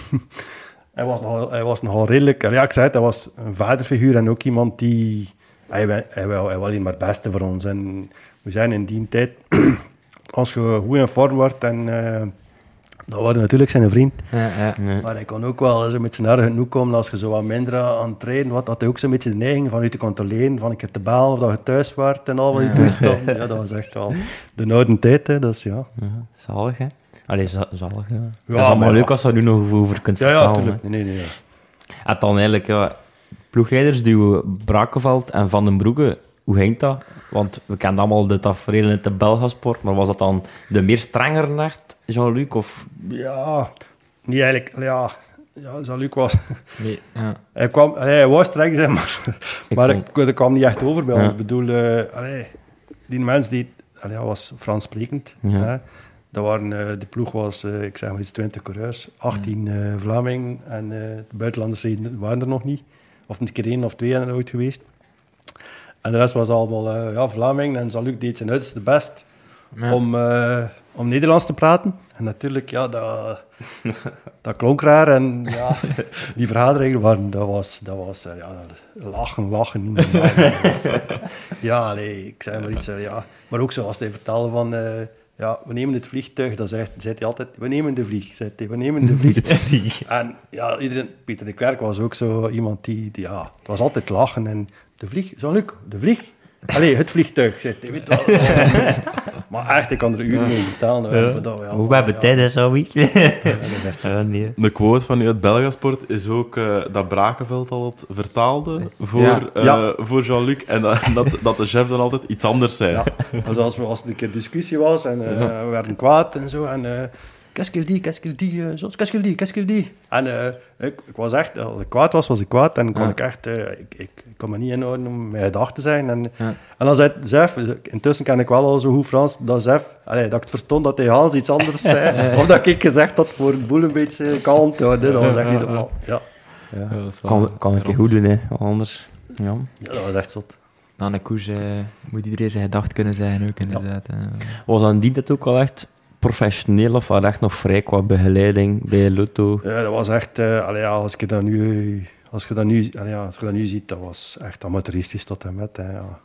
Hij was nogal, hij was nogal redelijk... Ja, ik zei het, hij was een vaderfiguur en ook iemand die... Hij, hij, hij, hij wilde maar het beste voor ons. En we zijn in die tijd... [CLEARS THROAT] als je goed in vorm wordt en... eh dat was natuurlijk zijn vriend. Ja, ja. Nee. Maar hij kon ook wel zo met zijn naar genoeg komen als je zo wat minder aan het trainen was. Had hij ook zo'n beetje de neiging van u te controleren, van ik heb te balen of dat je thuis waart en al wat die toestanden. [LAUGHS] Ja, dat was echt wel de oude tijd, hè. Dus ja. Ja, zalig, hè? Allee, za- zalig, ja. dat is maar allemaal ja. leuk als je er nu nog over kunt Ja, ja, vertellen. natuurlijk. Nee, nee, nee. En dan eigenlijk, ja, ploegleiders duwen Brakenveld en Van den Broeke. Hoe ging dat? Want we kennen allemaal de tafereel in de Belgasport, maar was dat dan de meer strengere nacht, Jean-Luc? Of... Ja, niet eigenlijk... Ja, ja Jean-Luc was... Nee, ja. [LAUGHS] Hij, kwam, allee, hij was streng zijn, maar, Ik maar vond- ik, dat kwam niet echt over bij Ja. ons. Ik bedoel, eh, allee, die mens die, allee, was Frans sprekend. Ja. Hè. Dat waren, eh, de ploeg was, eh, ik zeg maar iets, 20 coureurs, 18 eh Vlamingen en eh, de buitenlanders waren er nog niet. Of een keer één of twee zijn er ooit geweest. En de rest was allemaal ja, Vlamingen en Jean-Luc deed zijn uiterste best Ja. om, eh, om Nederlands te praten. En natuurlijk, ja, dat, [LAUGHS] dat klonk raar. En ja, die vergaderingen waren, dat was, dat was eh, ja, lachen, lachen. Niet [LAUGHS] ja, nee, ik zei maar iets. eh, ja. Maar ook zoals hij vertelde van, eh, ja, we nemen het vliegtuig. Dan zei, zei hij altijd, we nemen de vlieg. Zei hij, we nemen [LAUGHS] de vlieg. en ja, iedereen, Pieter de Klerk was ook zo iemand die, die ja, het was altijd lachen. En de vlieg, Jean-Luc, de vlieg. Allee, het vliegtuig, zei hij, weet wel. [LAUGHS] maar echt, ik kan er uren mee vertellen. dat we Hoe we hebben ja, tijd, hè, ja, [LAUGHS] zo. Ja, nee. De quote van u uit Belgasport is ook eh, dat Brakenveld al het vertaalde voor, Ja. eh, Ja. voor Jean-Luc. En dat, [LAUGHS] dat, dat de chef dan altijd iets anders zei. Ja. Dus als, we, als er een keer discussie was en eh, we werden kwaad en zo. En uh, qu'est-ce qu'il dit, qu'est-ce qu'il dit, uh, qu'est-ce qu'il dit, qu'est-ce qu'il dit. En uh, ik, ik, was echt, als ik kwaad was, was ik kwaad. En kon Ja. ik echt, uh, ik, ik, ik kon me niet inhouden om mijn gedacht te zijn. En, Ja. en dan zei Zef, intussen ken ik wel al zo goed Frans, dat Zef, allee, dat ik het verstond dat hij Hans iets anders zei. [LAUGHS] of dat ik gezegd had voor het boel een beetje kalm te houden. Dat was echt niet normaal. Ja, Ja. dat is wel- Kan, kan ik je goed doen, hè. Anders. Ja. ja dat was echt zot. Na een koers eh, moet iedereen zijn gedacht kunnen zeggen ook, inderdaad. eh. Was aan die tijd ook al echt professioneel of was echt nog vrij qua begeleiding bij Lotto? Ja, dat was echt... eh allee, ja, als, je dat nu, als, je dat nu, ja, als je dat nu ziet, dat was echt amateuristisch tot en met. Hè, ja.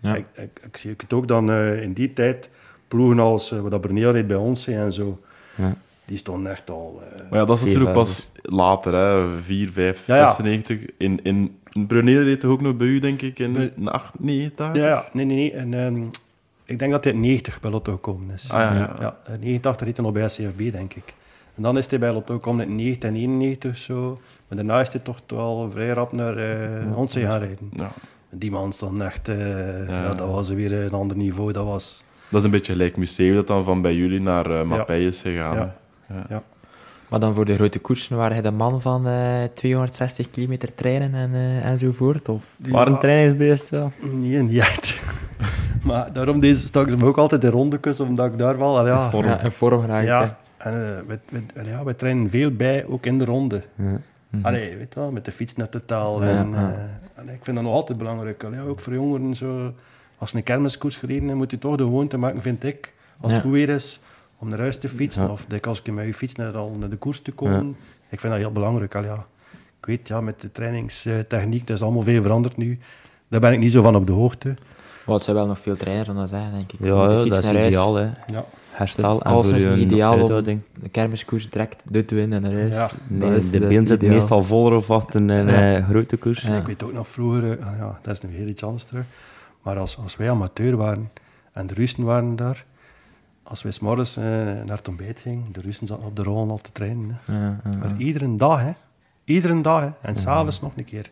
Ja. Ik, ik, ik zie het ook dan eh, in die tijd, ploegen als uh, wat reed bij ons hè, en zo, Ja. die stonden echt al... eh, Maar ja, dat is natuurlijk pas later, hè. 4, 5, Ja, ja. 96. In, in, in Brunel reed toch ook nog bij u, denk ik, in in 8, 9 dagen? ja, ja, nee, nee, nee. En, ehm, ik denk dat hij in 90 bij Lotto gekomen is. Ah, ja, ja. ja in 89 reed hij nog bij SCFB, denk ik. En dan is hij bij Lotto gekomen in 90 en 91 of zo. Maar daarna is hij toch wel vrij rap naar uh, Ontzee gaan rijden. Ja. Die man stond echt... eh, Ja. ja. dat was weer een ander niveau. Dat was... Dat is een beetje gelijk museum dat dan van bij jullie naar uh, Mappij is gegaan. Ja. Maar dan voor de grote koersen waren hij de man van eh 260 kilometer trainen en, eh, enzovoort? Of? Die Waar een wa- trainingsbeest wel. Nee, niet echt. [LAUGHS] maar daarom deze stak ze me ook altijd in rondekust, omdat ik daar wel... Ja, Ja, in vorm hè. ja. En eh, we, ja, we trainen veel bij, ook in de ronde. Ja. Mhm. Allee, weet je wel, met de fiets naar totaal. Ja, en, ja. eh, allee, ik vind dat nog altijd belangrijk. Allee, ook voor jongeren, zo, als een kermiskoers gereden moet je toch de gewoonte maken, vind ik, als het goed weer is, om naar huis te fietsen. Ja. Of dik als ik met je fiets naar, al naar de koers te komen. Ik vind dat heel belangrijk. Allee, ja. Ik weet, ja, met de trainingstechniek, dat is allemaal veel veranderd nu. Daar ben ik niet zo van op de hoogte. Maar het zijn wel nog veel trainers dan dat zijn, denk ik. Ja, de dat is naar huis, ideaal, hè. Ja. Herstel Dus en alles voor is je niet ideaal om-. De kermiskoers direct dit winnen en huis. Ja. Nee, is- de been zit meestal voller of achter een Ja. eh, grote koers. Ja. Ik weet ook nog vroeger, eh, ja, dat is nu heel iets anders terug, maar als, als wij amateur waren en de Russen waren daar, als wij s'morgens eh, naar het ontbijt gingen, de Russen zaten op de rollen al te trainen. Hè. Ja, ja, ja. Maar iedere dag, hè. Iedere dag, hè. En s'avonds nog een keer.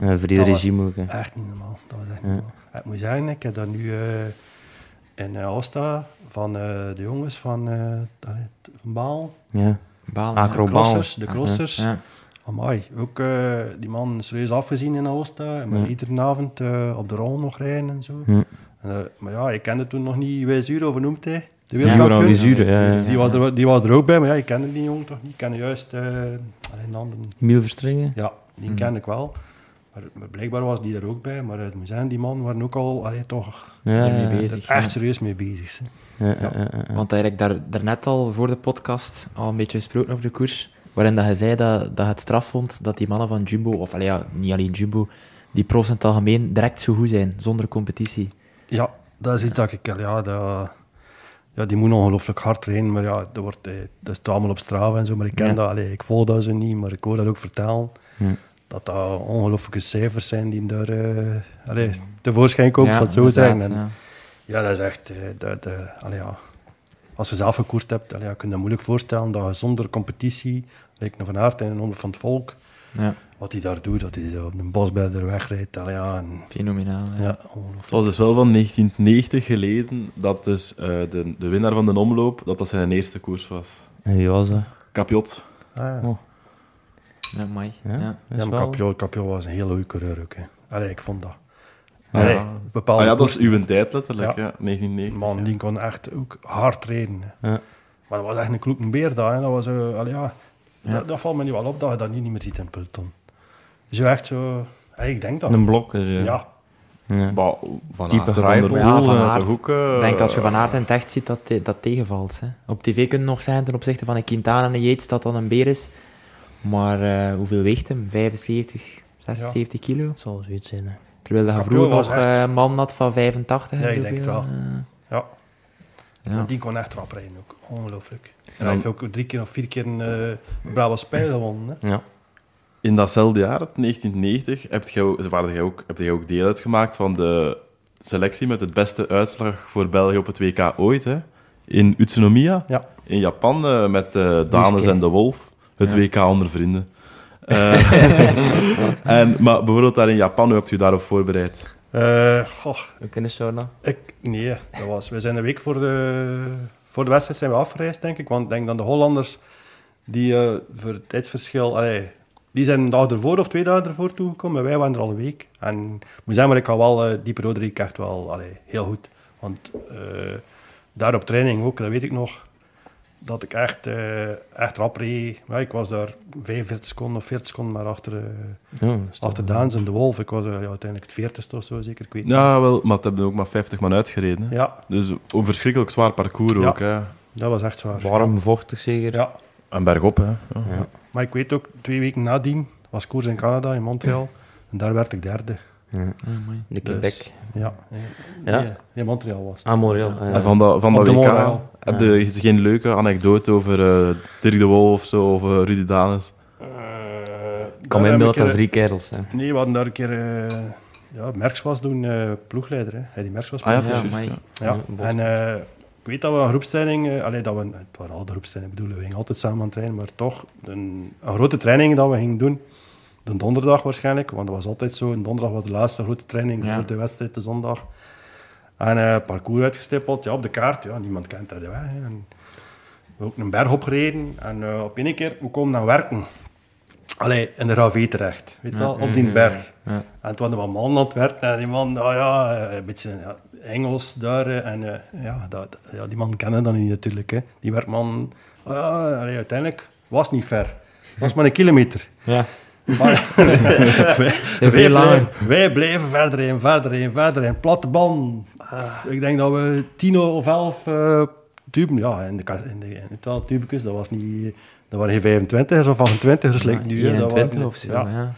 Een vrije Dat was regime ook. hè. Echt niet normaal. Dat was echt niet normaal. Ik moet zeggen, ik heb dat nu eh, in uh, Oosta van eh, de jongens van, eh van Baal, Ja. Ah, ja. de Acrobaal. crossers, de crossers. Ja. Amai, ook eh, die man serieus afgezien in Oosta. En maar Ja. iedere avond eh, op de rol nog rijden en zo. En, eh, maar ja, ik kende toen nog niet Wijzuur, of hoe noemt hij? De wereldkampioen. Ja, ja. Die, was er, die was er ook bij, maar ja, ik kende die jongen toch niet. Ik kende juist eh, een andere. Miel Verstringen. Ja, die Mhm. kende ik wel. Maar, maar blijkbaar was die er ook bij. Maar het moet zijn, die man waren ook al allee, toch Ja, bezig. echt ja. serieus mee bezig. Ja, ja, ja, ja. Want eigenlijk daar, daarnet al voor de podcast al een beetje gesproken over de koers, waarin dat je zei dat, dat je het straf vond dat die mannen van Jumbo, of allee, ja, niet alleen Jumbo, die profs in het algemeen direct zo goed zijn, zonder competitie. Ja, dat is iets dat ik... Ja, dat, ja, die moet ongelooflijk hard trainen. Maar ja, dat, wordt, eh, dat is allemaal op straat en zo. Maar ik ken Ja. dat. Allee, ik volg dat ze niet, maar ik hoor dat ook vertellen. Hm. Dat dat ongelooflijke cijfers zijn die daar uh, allee, tevoorschijn komen, Ja, zal het zo zijn. En, ja. ja, dat is echt... eh, dat, eh, allee, ja. Als je zelf gekoerd hebt, allee, ja, kun je je moeilijk voorstellen dat je zonder competitie, lijkt naar Van Aert en een onder van het volk, Ja, wat hij daar doet, dat hij zo op een bosberder wegrijdt. Allee, ja, en, fenomenaal. Ja. ja, Het was dus wel van 1990 geleden dat dus, eh, de, de winnaar van de omloop, dat dat zijn eerste koers was. En wie was dat? Capiot. Ah, ja. Oh. Ja, mooi. Ja? Ja. Dat is Ja, maar wel- Capio, Capio was een hele goede coureur ook. Hè. Allee, ik vond dat. Ja. Allee, bepaalde Ah ja, dat is uw tijd letterlijk, Ja. ja. 1990. Man, ja. die kon echt ook hard. Ja. Maar dat was echt een kloekenbeer daar. Hè. Dat, was, eh, allee, ja, Ja. Dat, dat valt me nu wel op dat je dat nu niet meer ziet in het peloton. Zo echt zo... Hey, ik denk dat. Een blok. Dus, ja. Ja. Ja. Van Type Aert en Grijpel. Van der Ja, Poel Van zijn Aert. toch ook... eh, Ik denk als je Van Aert in het echt ziet, dat te- dat tegenvalt. Hè. Op tv kun je nog zijn ten opzichte van een Quintana en een Yates dat dan een beer is. Maar eh, hoeveel weegt hem? 75, 76 kilo? Het zal zoiets zijn. Hè. Terwijl Caprio vroeger was nog echt- eh, een man had van 85 en Ja, ik denk het wel. eh, ja. ja. Die kon echt rap rijden ook. Ongelooflijk. En hij heeft ook drie keer of vier keer een uh, Brabant Spijl gewonnen. Hè. Ja. In datzelfde jaar, 1990, heb jij ook, ook, heb jij ook deel uitgemaakt van de selectie met het beste uitslag voor België op het WK ooit. Hè? In Utsunomiya, Ja. in Japan, eh, met eh Danes Ruske. en de Wolf. Het Ja. WK onder vrienden. [LAUGHS] Eh, [LAUGHS] en, maar bijvoorbeeld daar in Japan, hoe hebt u daarop voorbereid? Eh, goh, Ook in de sauna. ik, nee, dat was, we zijn een week voor de, voor de wedstrijd zijn we afgereisd, denk ik. Want ik denk dat de Hollanders, die eh, voor het tijdsverschil... Allee, die zijn een dag ervoor of twee dagen ervoor toegekomen. Wij waren er al een week. En ik moet zeggen, maar ik had wel uh, die periode echt wel allee, heel goed. Want uh, daar op training ook, dat weet ik nog, dat ik echt, uh, echt rap reed. Ja, ik was daar 45 seconden of 40 seconden maar achter, uh, Ja, achter Daans en de Wolf. Ik was ja, uiteindelijk het 40ste of zo, zeker. Ik weet Ja, wel, maar het hebben ook maar 50 man uitgereden. Hè? Ja, Dus een verschrikkelijk zwaar parcours Ja. ook. Hè? dat was echt zwaar. Warm, vochtig zeker. Ja, En bergop, hè. Ja. Ja. maar ik weet ook, twee weken nadien was koers in Canada, in Montreal. En daar werd ik derde. De Dus- Quebec. Ja. Ja? Nee, nee, Montreal was het. Ah, Montreal. ja. En van dat, van dat de WK Montreal. heb je geen leuke anekdote over eh, Dirk de Wolf of zo, of eh, Rudy Danes? Eh, Ik kan inbeelden ik dat er- drie kerels zijn. Nee, we hadden daar een keer... eh ja, Merks was toen eh, ploegleider. Hè. Hij die Merks was Ah ja, is Ja, ja. Ja, Ja, en eh, ik weet dat we een groepstraining, eh, allee, dat we, het waren al de groepstrainingen bedoelen, we gingen altijd samen aan het trainen, maar toch een, een grote training dat we gingen doen, de donderdag waarschijnlijk, want dat was altijd zo, een donderdag was de laatste grote training Ja. voor de wedstrijd, de zondag. En eh parcours uitgestippeld, ja, op de kaart, ja, niemand kent daar de weg. Hè. En we ook een berg opgereden en eh, op één keer, we komen aan werken. Allee, in de RAV terecht, weet je wel, op die berg. Ja. En toen we een man aan het werk en die man, nou ja, eh, een beetje Engels daar. En ja, dat, ja, die man kennen dan niet natuurlijk. Hè. Die werkman, ja, allee, uiteindelijk was niet ver. Was maar een kilometer. Ja. Maar wij, [LAUGHS] veel wij, blijven verder heen, verder heen, verder heen. Platte band. Ik denk dat we tien of elf eh tuben, ja, in de, in de, in de twaalf tubekes, dat was niet... Dat waren geen 25 of 28 dus lijkt nu. hè. Dat 21 waren- of zo, ja. ja.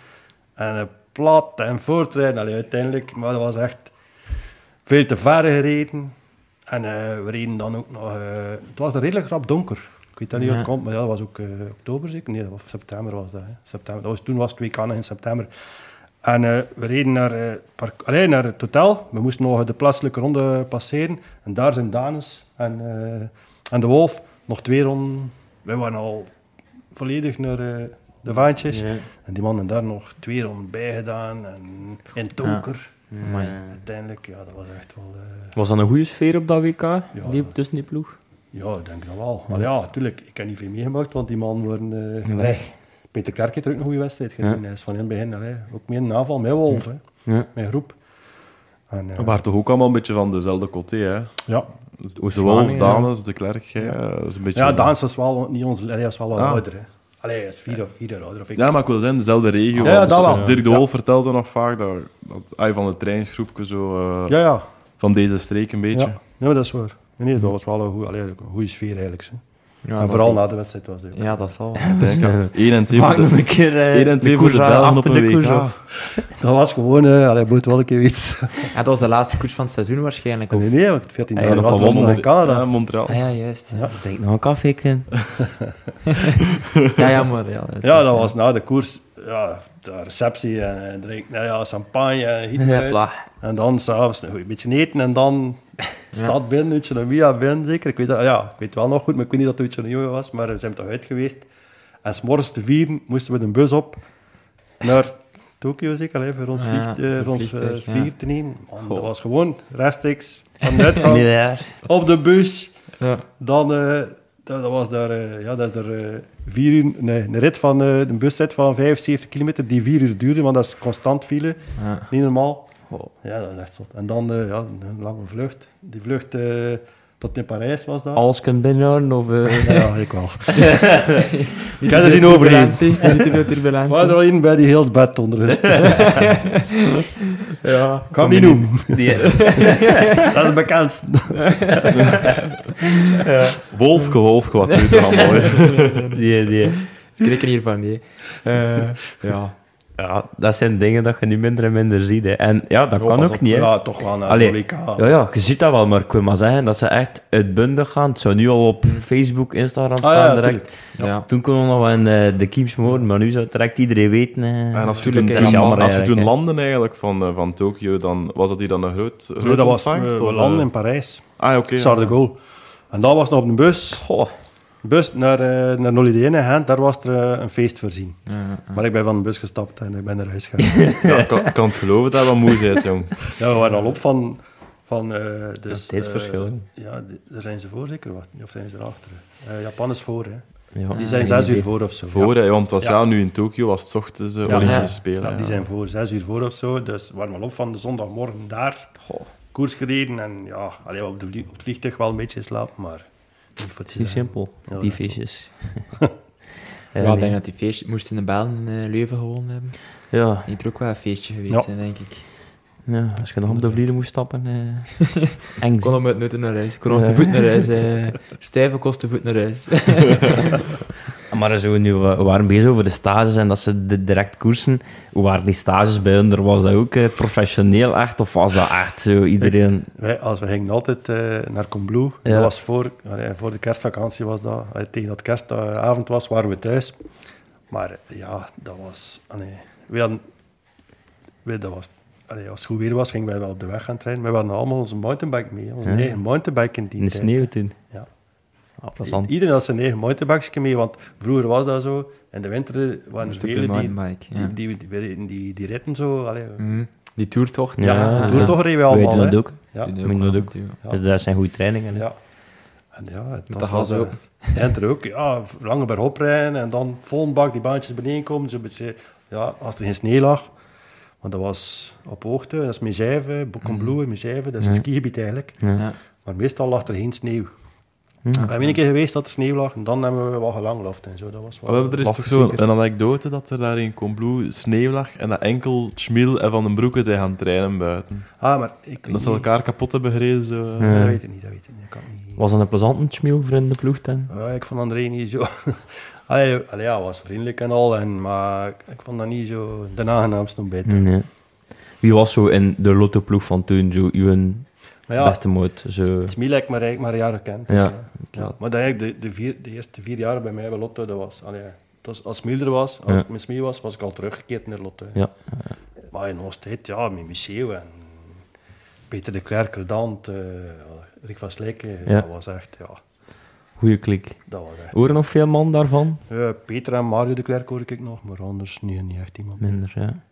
En eh, plat en voortrijden, allee, uiteindelijk. Maar dat was echt veel te ver gereden. En eh, we reden dan ook nog... eh, het was redelijk rap donker. Ik weet dat niet hoe het Ja. komt, maar ja, dat was ook eh, oktober zeker? Nee, dat was september was dat. Hè. September. Dat was, toen was het WK nog in september. En eh, we reden naar, eh, park- allee, naar het hotel. We moesten nog de plaatselijke ronde passeren. En daar zijn Danes en, eh, en de Wolf nog twee ronden. Wij waren al volledig naar eh, de vaantjes. Ja. En die mannen daar nog twee ronden bij gedaan. En in donker. Amai. Uiteindelijk, ja, dat was echt wel... Was dat een goede sfeer op dat WK? Die, tussen die ploeg? Ja, ik denk dat wel. Maar ja, natuurlijk, ik heb niet veel meegemaakt, want die man worden eh, Weg. Peter Kerk heeft er ook een goede wedstrijd gedaan. Ja. Hij is van in het begin allee, ook meer een aanval met Wolf, hè, Ja. met groep. En, eh, We waren toch ook allemaal een beetje van dezelfde côté, hè? ja. Dus De Wolf, ja. Danes, De Klerk, jij, eh, is een beetje... ja, Daans was wel niet ons, hij was wel wat Ah. ouder. Hè. Allee, hij is vier of vier jaar ouder. Of ik. Ja, maar ik wil zeggen, dezelfde regio. Ja, ja, dat Dus, wel. Dirk de Ja. Wolf vertelde nog vaak dat, dat hij van het trainingsgroepje zo... eh, ja, ja. Van deze streek een beetje. ja. Nee, dat is waar. Nee, nee, dat was wel een goede, allee, een goede sfeer eigenlijk. Hè. Ja, en vooral na de wedstrijd was het. Ja, dat zal. Denk aan 1 en 2 Vaak voor nog de, een keer eh, 1 en 2 de voor de koers Belgen op een op. [LAUGHS] Dat was gewoon, uh, allee, moet wel een keer weten. Ja, dat was de laatste koers van het seizoen waarschijnlijk. Of... Nee, nee, want 14 Ja, dagen nog was in Canada. Ja, Montreal. Ah ja, juist. Ja, Drink nog een koffie. [LAUGHS] ja, ja maar ja. dat Ja, dat was na de koers, ja, de receptie en, en drink, nou ja, champagne en. En dan s'avonds nog een beetje eten en dan [LAUGHS] stad nog via binnen zeker. Ik weet, dat, ja, ik weet wel nog goed, maar ik weet niet dat het een jongen was, maar we zijn toch uit geweest. En s'morgens te vieren moesten we de bus op naar Tokio zeker, hè, voor ons, Ja, vlieg, eh, voor voor ons vliegtuig, eh, ja. te nemen. Man, dat was gewoon rechtstreeks van de [LAUGHS] uitgang op de bus. Ja. Dan, eh, dat, dat was daar, ja, dat is daar vier uur, nee, een rit van, een busrit van 75 kilometer die vier uur duurde, want dat is constant file, Ja. niet normaal. Oh. Ja, dat is echt zot. En dan, eh, ja, een lange vlucht. Die vlucht eh, tot in Parijs was dat. Alles kunt binnenhouden of... eh, Ja, ik wel. [LAUGHS] ik heb er zien overheen. [LAUGHS] Niet te veel Er turbulentie. er een bij die heel het bed onder is. [LAUGHS] ja, ik kan hem niet noemen. die, Dat is het bekendste. Wolfke, Wolfke, wat doet er allemaal? die, die, Ik schrik er hiervan, nee. Eh, ja. Ja, dat zijn dingen dat je nu minder en minder ziet. Hè. En ja, dat kan ook op. niet. Hè. Ja, toch wel naar Allee, de WK. Ja, ja, je ziet dat wel, maar ik wil maar zeggen dat ze echt uitbundig gaan. Het zou nu al op Facebook, Instagram Ah, staan ja, direct. Ja. Toen kon we nog wel in eh, de Kiems horen, maar nu zou het direct iedereen weten. eh. En als je Tuurlijk, toen, dat jammer als je eigenlijk, toen van, eh, van Tokio, dan was dat hier dan een groot, groot Nee, dat was, ontvangst? we, we landen in Parijs. Ah, oké. Ja. de Gaulle. En dan was nog op een bus. Goh, bus naar, uh, naar Nolly in Gent, daar was er eh, een feest voorzien. Ja, ja. Maar ik ben van de bus gestapt en ik ben naar huis gegaan. [LAUGHS] Ja, ik kan, het geloven dat wat moe bent, jong. ja, we waren al op van... van eh dus, Ja, tijdsverschil, ja, daar zijn ze voor zeker, wat? of zijn ze erachter? Eh Japan is voor, hè. ja, Die zijn zes uur voor of zo. Voor, hè, want was Ja. ja. nu in Tokio, was het 's ochtends Ja. Olympische Ja. Spelen. Ja, die ja. zijn voor, zes uur voor of zo. Dus we waren al op van de zondagmorgen daar. Koers gereden en ja, alleen op, de vlie- op het vliegtuig wel een beetje geslapen, maar Het is niet simpel, [LAUGHS] Ja, die feestjes. Ja, ik denk dat die feestje... Moesten de Bellen in eh, Leuven gewonnen hebben. ja, Niet er ook wel een feestje geweest Ja. zijn, denk ik. ja, als je nog op de vlieren moest stappen, eh, [LAUGHS] eng. Ik kon hem uit nutten naar huis. Ik kon Ja. te voet naar huis. eh stuiven kost te voet naar huis. [LAUGHS] Maar zo, nu, we we waren bezig over de stages en dat ze de- direct koersen. Hoe waren die stages bij hun? Was dat ook eh, professioneel echt? Of was dat echt zo iedereen... Wij, als we gingen altijd eh, naar Combloe. Ja. Dat was voor, voor de kerstvakantie was dat. Tegen dat kerstavond was, waren we thuis. Maar ja, dat was... allee, we hadden, we, dat was allee, als het goed weer was, gingen wij wel op de weg gaan trainen. Maar we hadden allemaal onze mountainbike mee. Onze Ja. eigen mountainbike in die In de tijd. sneeuw toen? Ja. Ah. Iedereen had zijn eigen mountainbike mee, want vroeger was dat zo. In de winter waren er velen die, ja. die, die, die, die, die, die ritten zo. Allee, Mhm. Die toertocht. ja, Ja, de ja. toertocht reden we allemaal. doen dat ook. Ja. Dat wel ook? Dus dat zijn goede trainingen. Ja. En ja, het Dat was, eh, en [LAUGHS] er ook, ja, lange bergop rijden en dan vol een bak die baantjes beneden komen. Zo beetje, ja, als er geen sneeuw lag, want dat was op hoogte, dat is Mezijve, Boekenbloe, Mezijve, dat is een Ja. skigebied eigenlijk. Maar meestal lag er geen sneeuw. We hebben een keer geweest dat er sneeuw lag en dan hebben we wat gelangloft en zo. Dat was wel... Oh, er is toch zo zeker. een anekdote dat er daar in Combloe sneeuw lag en dat enkel Schmiel en Van den Broeke zijn gaan trainen buiten. Ah, maar ik dat ze elkaar kapot hebben gereden. Zo. Ja. Dat weet ik niet, dat weet ik niet. Dat kan niet. Was dat een plezante schmiel voor in de ploeg dan? Ja, ik vond André niet zo... [LAUGHS] Allee, allee, ja, hij was vriendelijk en al, en, maar ik vond dat niet zo de aangenaamste om bij te doen. Nee. Wie was zo in de lotto-ploeg van toen zo uw ja, beste moot? Zo... Heb ik maar, eigenlijk maar jaren gekend. Ja. Maar dat eigenlijk de, de, vier, de eerste vier jaar bij mij bij Lotto, dat was... Allee, was als Smil er was, als ik met was, was ik al teruggekeerd naar Lotto. Ja. Maar in onze tijd, ja, met Michel en Peter de Klerk, Redant, eh Rick van Slijken, dat was echt, ja, Goeie klik. dat was echt... Horen nog veel man daarvan? Ja, Peter en Mario de Klerk hoor ik nog, maar anders niet, niet echt iemand. Minder, ja.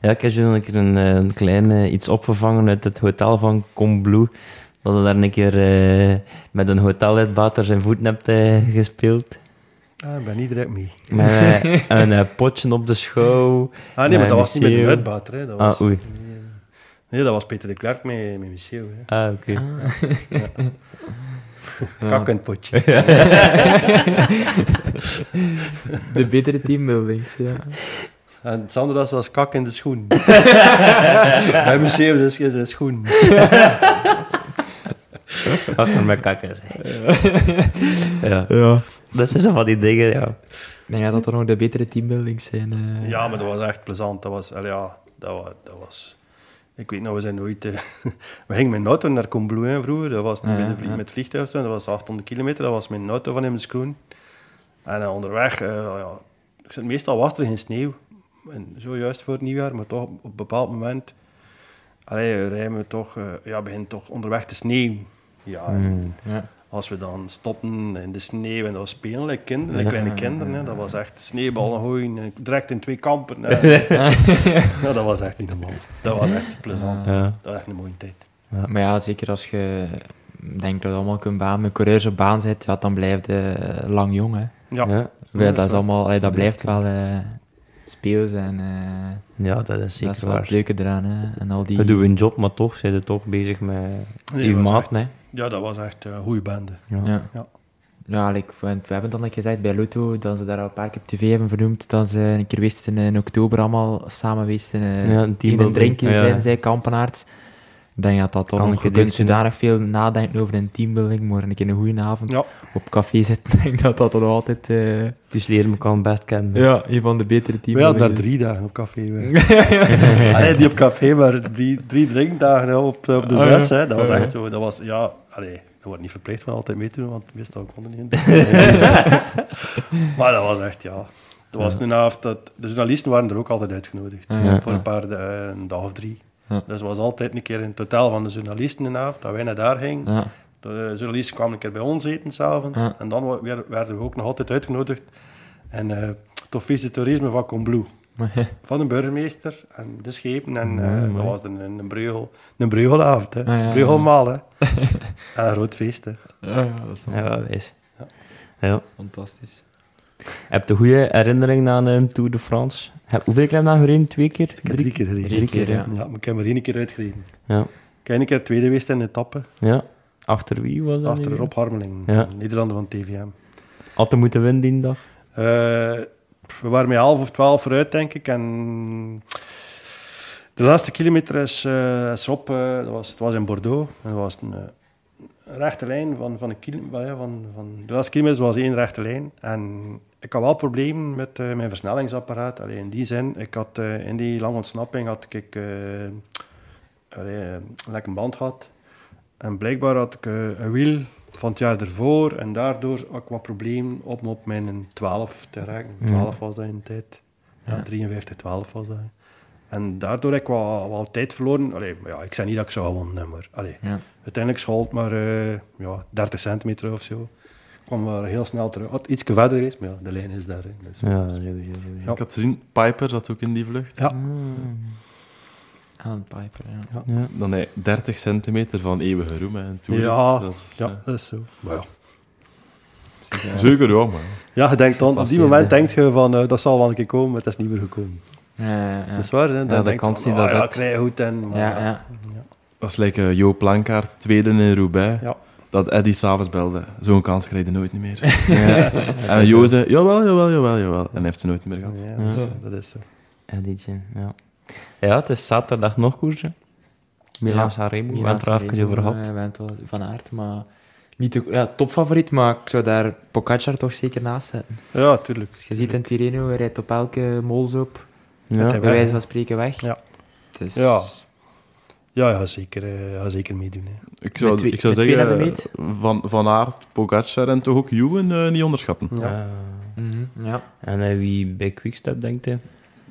Ja, ik heb zo een keer een, eh, een klein eh, iets opgevangen uit het hotel van Combloe. Dat hij daar een keer eh, met een hoteluitbater zijn voeten hebt gespeeld. Ah, ik ben niet direct mee. Met [LAUGHS] een potje op de schouw. Ah, nee, maar Ja, dat was niet met een uitbater, hè. Dat was, Ah, oei. Nee, dat was Peter de Klerk met, met Michel, hè. Ah, oké. [LAUGHS] Kakkend potje. [LAUGHS] De betere teambuildings, ja. En Sandras was kak in de schoen. [LAUGHS] Bij Michel dus is zijn schoen. Als maar met kakken ja. Ja. Dat zijn zo van die dingen, ja. Ik denk dat er nog de betere teambuildings zijn. eh. Ja, maar dat was echt plezant. Dat was, ja, dat was, dat was... Ik weet nog, we zijn nooit... eh, [LAUGHS] we gingen met een auto naar Combloe vroeger. Dat was niet Ja, met, ja, ja. met vliegtuig. Dat was 800 kilometer. Dat was met een auto van hem Kroen. En eh, onderweg... ja, meestal was er geen sneeuw. En zo juist voor het nieuwjaar. Maar toch op een bepaald moment... Allee, rijden we toch... eh, ja, begint toch onderweg te sneeuwen. Ja, en Ja. als we dan stoppen in de sneeuw en dat was spelen, like kinderen, like [LAUGHS] kleine kinderen, hè, dat was echt sneeuwballen gooien, en direct in twee kampen. hè. [LAUGHS] ja, dat was echt niet normaal. Dat was echt plezant. Ja. Dat was echt een mooie tijd. Maar ja, zeker als je denkt dat je allemaal kunt baan met coureurs op baan zit, ja, dan blijf je eh, lang jong. Hè. Ja, Ja, dat, is allemaal, allee, dat blijft wel eh speels en eh, ja dat is dat is zeker wel het waar. leuke eraan. Hè. En al die... We doen een job, maar toch zijn we toch bezig met Nee, uw maat, echt- nee? Ja, dat was echt een goede bende. Ja. Ja. Ja. Ja, like, we we hebben dan keer gezegd bij Lotto, dat ze daar al een paar keer op tv hebben vernoemd, dat ze een keer wisten in oktober allemaal samen wisten uh, Ja, een in een drinkje zijn zij kampenaars. Ik denk dat dat toch je zodanig veel nadenken over een teambuilding, maar een keer een goede avond Ja. op café zitten, [LAUGHS] ik denk dat dat nog altijd eh, Dus leren elkaar best kennen. ja, een van de betere We hadden daar drie dagen op café. [LAUGHS] [LAUGHS] Allee, niet op café, maar drie, drie drinkdagen hè, op, op de Ah, ja. zes. Hè. Dat was Ah, ja. echt zo. Dat was, ja, allee, dat wordt niet verplicht van altijd mee te doen, want meestal kon er niet in. maar dat was echt, ja. Het was een avond dat... De journalisten waren er ook altijd uitgenodigd. Ja. Voor een paar da- een dag of drie. Ja. Dus het was altijd een keer in totaal van de journalisten een avond, dat wij naar daar gingen. Ja. De journalisten kwamen een keer bij ons eten s'avonds. Ja. En dan werden we ook nog altijd uitgenodigd. En uh, het officie toerisme van Combloe. Van de burgemeester en de schepen. En eh, Ja, dat was een, een, breugel, een breugelavond. Hè. Ah, ja, ja, ja. Breugelmaal, hè. [LAUGHS] en een groot feest, hè. Ja, dat is Ja, wel wijs. Ja. fantastisch. Heb je goede herinnering aan een Tour de France? Heb, hoeveel keer heb je dat gereden? Twee keer? Ik heb drie keer gereden. Drie keer, ja. Ja, maar ik heb er één keer uitgereden. Ja. Ik ben een keer tweede geweest in de etappe. ja. Achter wie was dat? Achter? Rob Harmeling, Ja. Nederlander van TVM. Had hij moeten winnen die dag? Eh, we waren met half of twaalf vooruit, denk ik. En de laatste kilometer is, eh is op. eh, dat was, het was in Bordeaux. En dat was een, eh, een rechte lijn van, van, een kilo, wel ja, van, van... De laatste kilometer was één rechte lijn. En ik had wel problemen met eh, mijn versnellingsapparaat. Allee, in die zin, ik had eh, in die lange ontsnapping had ik eh allee, een lekker band gehad. En blijkbaar had ik een wiel van het jaar ervoor. En daardoor had ik wat problemen om op mijn 12 te raken. 12 was dat in de tijd. Ja, 53, 12 was dat. En daardoor heb ik wat, wat tijd verloren. Allee, ja, ik zei niet dat ik zou gewonnen, maar allee, Ja. uiteindelijk schoot maar ja, 30 centimeter of zo. Kwam wel heel snel terug. Had iets verder geweest, maar ja, de lijn is daar. hè. Dus, Ja, sowieso. Ja. Ik had gezien, Piper zat ook in die vlucht. Ja. Alan Piper, ja. Ja. Dan hij 30 centimeter van eeuwige roem. En toen Ja, dat, is, ja, eh, dat is zo. Maar ja. Zeker, ja, maar... Ja, je denkt dan, op die moment denk je van, eh, dat zal wel een keer komen, maar het is niet meer gekomen. Ja, ja, Dat is waar, hè? Dan de denk je kans van, die dat oh, ja, dat- krijg je goed en... maar ja, ja. Dat is like uh, Jo Plankaart, tweede in Roubaix. Ja. Dat Eddie s'avonds belde. Zo'n kans krijg je nooit niet meer. [LAUGHS] En Jo zei, jawel, jawel, jawel, jawel. En hij heeft ze nooit meer gehad. Ja, dat is zo, dat is zo. Edietje, ja. Ja, het is zaterdag nog koersen. Milan Ja, Sanremo, we hebben het er even over gehad. eh, We hebben het wel van aard, maar niet de, ja, topfavoriet, maar ik zou daar Pogacar toch zeker naast zetten. Ja, tuurlijk. Dus je ziet in Tirreno, hij rijdt op elke molzoop, Ja. hij bij wijze van spreken weg. Ja. Dus, Ja. Ja, ja, zeker, eh, ja, zeker meedoen. Hè. Ik zou, twee- ik zou zeggen, eh, van, van Aert, Pogacar en toch ook Juwen eh, niet onderschatten. Ja. Mhm, ja. en eh, wie bij Quickstep denkt hij?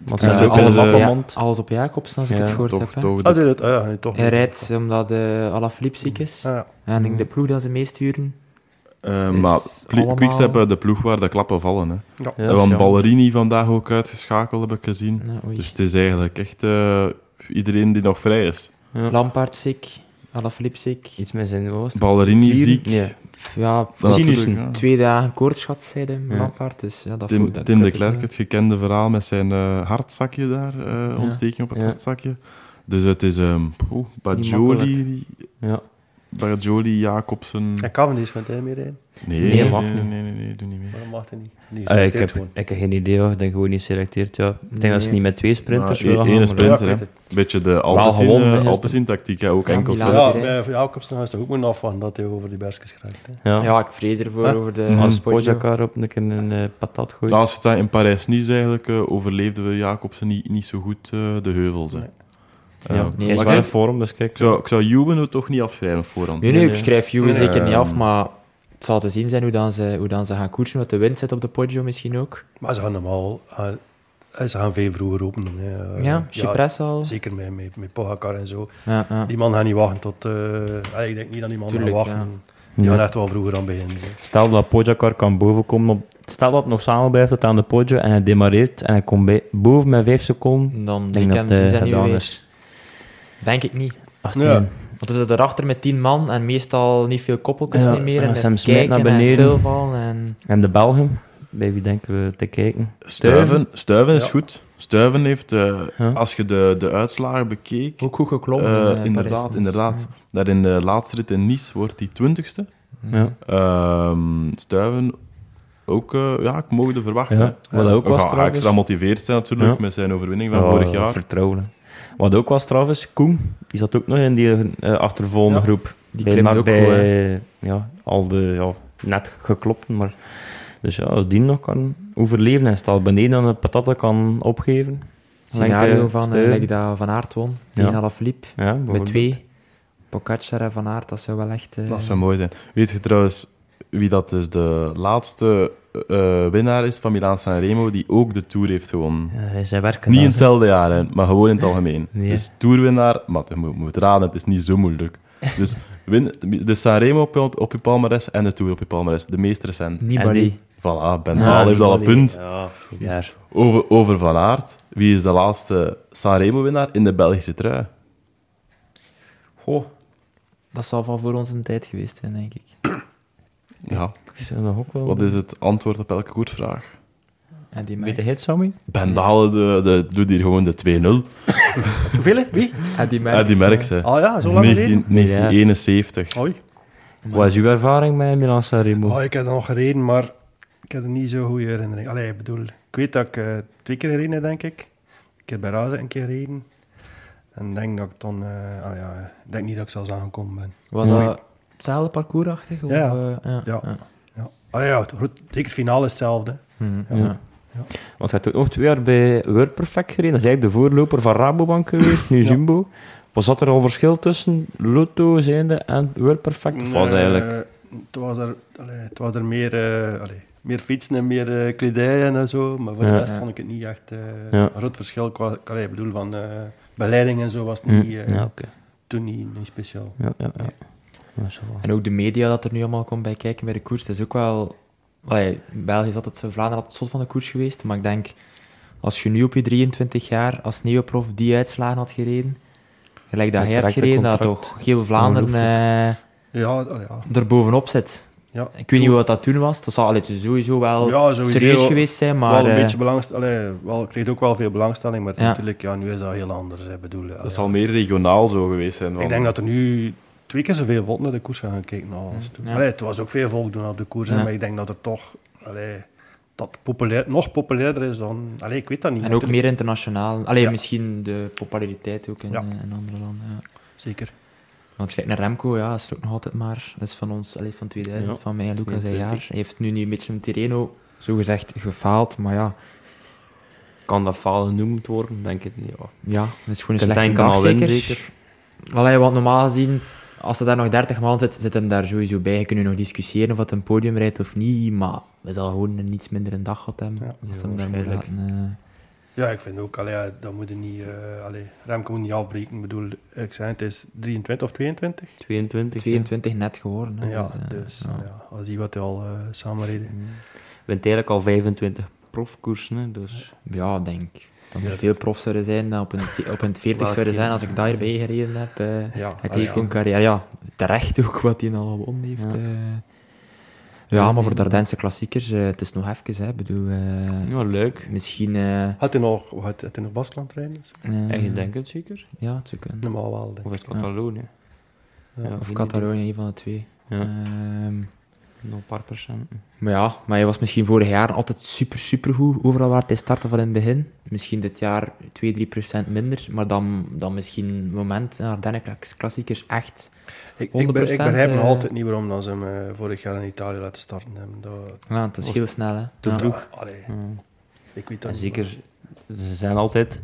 Want ze ook alles. Ja, alles op Jacobsen, als ik het gehoord heb. hè. toch Ah, ah, ja, nee, toch Hij rijdt omdat uh, Alaphilippe ziek is. Ah, ja. En ik de ploeg dat ze meesturen. is maar allemaal- Quickstep de ploeg waar de klappen vallen. Hè. Ja. Ja, en want. Ballerini vandaag ook uitgeschakeld, heb ik gezien. Dus het is eigenlijk echt eh, iedereen die nog vrij is. Ja. Lampaard ziek, Alaphilippe ziek. Iets met zijn oost. Ballerini ziek. Nee. Ja, Dat Sinussen. ja. twee dagen koortsgat, zei de Ja. Lampaard. Dus ja, dat Tim, voelt- dat Tim de Klerk, het gekende verhaal met zijn eh, hartzakje daar, eh, ontsteking op het Ja. hartzakje. Dus het is um, Niet Bajoli, Ja. Bajoli, Jacobsen... En Cavendish van hij meer rijden. Nee, Nee, nee, mag nee, niet. nee, nee, nee, doe niet mee. Waarom mag hij niet? Die Eh, ik, selecteert heb, gewoon. ik heb geen idee, hoor. ik denk gewoon niet geselecteerd. Ja. Ik denk dat ze Nee. niet met twee sprinters Maar willen één gaan, maar- sprinter, Ja, ik hè. weet het. Beetje de Alpecin, Alpecin tactiek, hè. ook Ja, enkel. Ja, bij Jacobsen is toch ook maar af van dat hij over die bergjes krijgt. Hè. Ja. Ja, ik vrees ervoor Huh? over de Als Poggio. Pogacar op een keer een eh, patat gooit. De laatste tijd in Parijs-Nice eigenlijk uh, overleefden we Jacobsen niet, niet zo goed uh, de heuvels. Hè. Nee. ja, Uh, nee, nee, is maar wel kijk, een vorm, dus kijk. ik zou, ik zou Juwen het toch niet afschrijven op voorhand. Nee, nee, Nee, ik schrijf Juwe Nee. zeker niet af, Ehm. maar het zal te zien zijn hoe, dan ze, hoe dan ze gaan koersen. Wat de wind zit op de Poggio misschien ook. Maar ze gaan normaal... uh, ze gaan veel vroeger openen. Hè. Uh, ja, Chypres al. Zeker met, met, met Pogacar en zo. Ja, ja. Die man gaat niet wachten tot... uh, ik denk niet dat die man Tuurlijk, gaat wachten. ja. Die Ja. gaan echt wel vroeger aan beginnen. Stel dat Pogacar kan bovenkomen op... Stel dat het nog samen blijft tot aan de Poggio en hij demareert en hij komt bij, boven met 5 seconden. Dan denk ik dat hij zijn weer. is. Denk ik niet. Als Ja. die- Want zitten erachter met tien man en meestal niet veel koppeltjes Ja, niet meer. ja, En Sam kijken naar en beneden. stilvallen. En... En de Belgen, bij wie denken we te kijken? Stuiven, Stuiven is Ja. goed. Stuiven heeft, uh, Ja. als je de, de uitslagen bekeek... Ook goed geklommen. Uh, in, eh, inderdaad, Parijs, dus, inderdaad. Daar in de laatste rit in Nice wordt hij twintigste. Ja. Um, Stuiven ook, uh, ja, ik mogen verwachten. Ja, wat ook We was extra motiveerd zijn natuurlijk Ja. met zijn overwinning van Ja, vorig jaar. Vertrouwen. Wat ook was trouwens, Koen, die zat ook nog in die uh, achtervolgende Ja. groep. Die bij, klimt maar ook bij, goed, ja, al de, ja, net geklopt, maar... Dus ja, als die nog kan overleven en stel beneden aan de patatten kan opgeven. Scenario van uh, dat Van Aert won. Ja. Tegen Alaphilippe. Ja, Met twee. Pogacar en Van Aert, dat zou wel echt... eh, Dat zou mooi zijn. Weet je trouwens wie dat dus de laatste uh, winnaar is van Milaan Sanremo die ook de Tour heeft gewonnen? Ja, zij werken Niet in hetzelfde jaar, hè, maar gewoon in het algemeen. Nee. Dus Tourwinnaar, maar je moet, moet raden, het is niet zo moeilijk. [LAUGHS] Dus win, de Sanremo op, je- op je palmares en de Tour op je palmares. De meest recent. Nibali. Voilà, Ben Ja, Haal heeft al een punt. Ja, ja. Over, over Van Aert. Wie is de laatste Sanremo-winnaar in de Belgische trui? Goh. Dat zal van voor ons een tijd geweest zijn, denk ik. Ja, nog ook wel. wat is het antwoord op elke koersvraag? En die Weet Merckx. Sammy? Ben Dalen de, de, doet hier gewoon de 2-0. [LAUGHS] Hoeveel? Wie? En die Merckx. Ja, die merkt ze. Ah ja, zo lang 19 geleden? 1971. Oei. Wat is uw ervaring met Milan Sanremo? Oh, ik heb er nog gereden, maar ik heb er niet zo'n goede herinnering. Allee, ik bedoel, ik weet dat ik eh, twee keer gereden heb, denk ik. Ik heb bij Razen een keer gereden. En ik denk dat ik dan... eh, allee, ja, ik denk niet dat ik zelfs aangekomen ben. Was dat hetzelfde parcoursachtig? Of, Ja. eh, ja. Ja. Ja. Allee, ja, goed, zeker het finale is hetzelfde. Mhm, Ja. Want hij heeft ook twee jaar bij WordPerfect gereden. Dat is eigenlijk de voorloper van Rabobank geweest, nu Ja. Jumbo. Was dat er al verschil tussen Lotto zijnde en WordPerfect? Of was eigenlijk... Het was er, allee, het was er meer, eh, allee, meer fietsen en meer eh, kledij en zo. Maar voor Ja. de rest vond ik het niet echt eh, Ja. een groot verschil. Qua, allee, ik bedoel, van eh, begeleiding en zo was het Hm, niet, eh, ja, oké. toen niet, niet speciaal. Ja, ja, wel. En ook de media dat er nu allemaal komt bij kijken bij de koers, dat is ook wel... Allee, België is altijd, Vlaanderen altijd slot van de koers geweest, maar ik denk, als je nu op je 23 jaar als neoprof die uitslagen had gereden, gelijk dat hij had gereden, dat toch heel Vlaanderen eh, Ja, ja. er bovenop zit. ja. Ik weet niet wat dat toen was, dat zal allee, het sowieso wel Ja, sowieso serieus geweest zijn, maar... wel een eh, beetje belangstelling. Wel, ik kreeg ook wel veel belangstelling, maar Ja. natuurlijk, ja, nu is dat heel anders. Ik bedoel, allee, Dat zal meer regionaal zo geweest zijn. Ik denk dat er nu twee keer zoveel volk naar de koers gaan kijken als toen. Ja. Allee, het was ook veel volk doen op de koers, Ja. maar ik denk dat er toch allee, dat populair, nog populairder is dan... Allee, ik weet dat niet. En ook natuurlijk. meer internationaal. Alleen Ja. misschien de populariteit ook in, Ja. eh, in andere landen. Ja. Zeker. Want kijk naar Remco, ja, is ook nog altijd maar. Dat is van ons, allee, van 2000, Ja. van mij en Lucas een 22. jaar. Hij heeft nu niet een beetje een Tirreno, zogezegd, gefaald. Maar ja, Kan dat falen genoemd worden? Denk ik niet. Ja. ja dat is gewoon een slechte dag, win, zeker. zeker. Allee, want normaal gezien, als er daar nog 30 man zit, zit hem daar sowieso bij. Je kunt nu nog discussiëren of het een podium rijdt of niet, maar we zal gewoon een iets minder een dag gehad hebben. Ja. als Ja, hem daar moet waarschijnlijk. laten, eh. Ja, ik vind ook, allee, dat moet je niet... eh allee, Remco moet niet afbreken. Ik bedoel, ik zei het is 23 of 22? 22. 22 net geworden. Hè, ja, dus, eh, dus ja. ja. als die wat al eh samen reden. bent eigenlijk al 25 profkoersen, dus... Ja, ik denk dat er Ja. veel profs zouden zijn dan op een, op een 40 zouden zijn als ik daarbij gereden heb. eh Ja, het allee, heeft gewoon carrière. Ja, terecht ook wat hij al gewonnen heeft. Ja. Ja, ja maar voor de Ardense klassiekers, eh, het is nog even. Hè, bedoel, eh, Ja, leuk. misschien... eh Had hij nog, had, had hij nog Baskeland rijden? eh, En je denkt het zeker? Ja, het zou kunnen. Normaal wel, denk Of ik. het Catalonië? Ja. Of Catalonië, een van de twee. Ja. Ehm, Nog een paar procenten. maar ja, maar hij was misschien vorig jaar altijd super, super goed. Overal waar hij startte van in het begin. Misschien dit jaar 2, 3 procent minder. Maar dan, dan misschien een moment, Ardennen klassiekers, echt Ik, ik, be- ik 100%, begrijp nog eh, altijd niet waarom dat ze hem eh, vorig jaar in Italië laten starten hebben. Dat, Ja, het is Was- heel snel, hè. te Ja. vroeg. Allee, Ja. ik weet dat En niet, zeker, ze zijn altijd...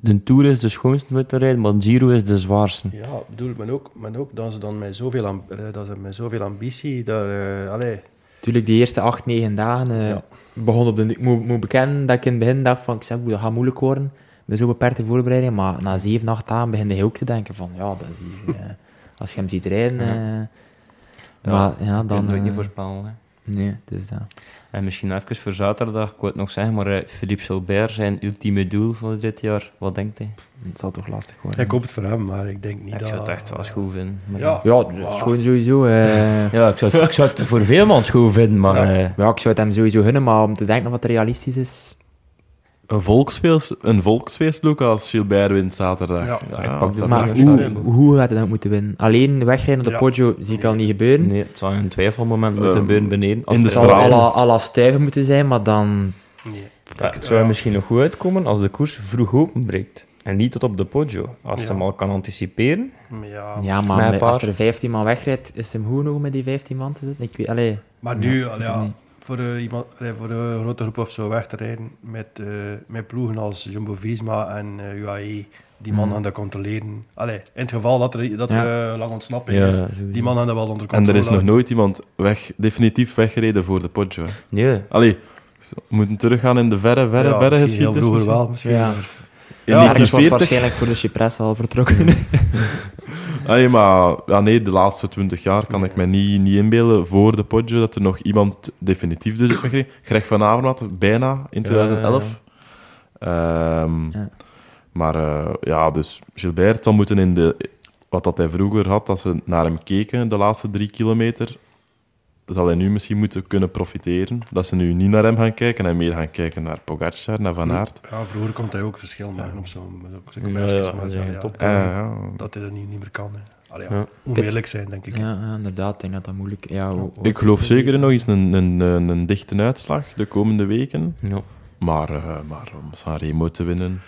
De Tour is de schoonste voor te rijden, maar de Giro is de zwaarste. Ja, ik bedoel, maar ook, maar ook dat ze dan met zoveel, amb- dat ze met zoveel ambitie daar... eh allee, Tuurlijk, die eerste 8, 9 dagen eh, Ja. begon op de... Ik moet, moet bekennen dat ik in het begin dacht van, ik zeg, dat gaat moeilijk worden. Met zo'n beperkte voorbereiding. Maar na 7, 8 dagen begin je ook te denken van, ja, dat is die, eh, [LAUGHS] als je hem ziet rijden... Ja. eh, Ja, maar ja, Dan nooit niet voorspellen. Hè. Nee, dus dat. En misschien even voor zaterdag, ik wou het nog zeggen, maar eh, Philippe Gilbert, zijn ultieme doel voor dit jaar, wat denkt hij? Het zal toch lastig worden. ik hoop het voor hem, maar ik denk niet ik dat... zou het echt wel goed vinden. Maar, Ja. Ja, dat is gewoon sowieso... eh, [LAUGHS] Ja, ik zou, het, ik zou het voor veel man goed vinden, maar... Ja. eh, ja, ik zou het hem sowieso gunnen, maar om te denken of wat realistisch is... Een volksfeest, een volksfeest, Lucas, Gilbert wint zaterdag. Ja. Ja, ik pak de dat Maar hoe, zijn. hoe gaat hij dat moeten winnen? Alleen wegrijden op de Ja. Poggio zie ik al niet gebeuren. nee, het zou een twijfelmoment moeten Eh, gebeuren beneden. Als in de à la, moeten zijn, maar dan... Nee. Ja, het zou er misschien nog goed uitkomen als de koers vroeg openbreekt. En niet tot op de Poggio. Als Ja. ze hem al kan anticiperen. Ja, Ja, maar Mijn met- paar. als er 15 man wegrijdt, is hem goed nog met die 15 man te zitten? Ik weet, allee, Maar nu, Ja, allee, ja, voor, eh, iemand, allee, voor een grote groep of zo weg te rijden met, eh, met ploegen als Jumbo-Visma en eh, UAE, die man Mhm. aan dat controleren. Allee, in het geval dat er, dat Ja. er eh, lang ontsnapping Ja, is, sowieso. die man aan dat wel onder En controle. er is nog nooit iemand weg, definitief weggereden voor de Poggio. hè. Nee. Allee, we moeten teruggaan in de verre, verre, Ja, verre heel geschiedenis. vroeger misschien. wel, misschien. Ja. In Ja, Ergens was 1940. waarschijnlijk voor de Cypress al vertrokken. [LAUGHS] Allee, maar ja, nee, de laatste 20 jaar kan ik me niet, niet inbeelden voor de Poggio dat er nog iemand definitief dus is weggereden. Greg van Avermaet, bijna in 2011. Ehm. Maar eh, ja, dus Gilbert zal moeten in de... Wat dat hij vroeger had, dat ze naar hem keken de laatste drie kilometer, zal hij nu misschien moeten kunnen profiteren. Dat ze nu niet naar hem gaan kijken en meer gaan kijken naar Pogacar, naar Van Aert. Ja, vroeger kon hij ook verschil maken op zo'n zo'n Ja, ja, maar dat is ja, een ja, top. dat, Ja, ja. dat hij dat niet, niet meer kan. Hè. Allee, ja, Ja. Moet eerlijk zijn, denk ik. ja, ja, inderdaad. Ik denk dat dat moeilijk is. Ja, hoe- hoe Ik geloof zeker nog eens een, een, een, een dichte uitslag de komende weken. Ja. Maar, eh, maar om Sanremo te winnen...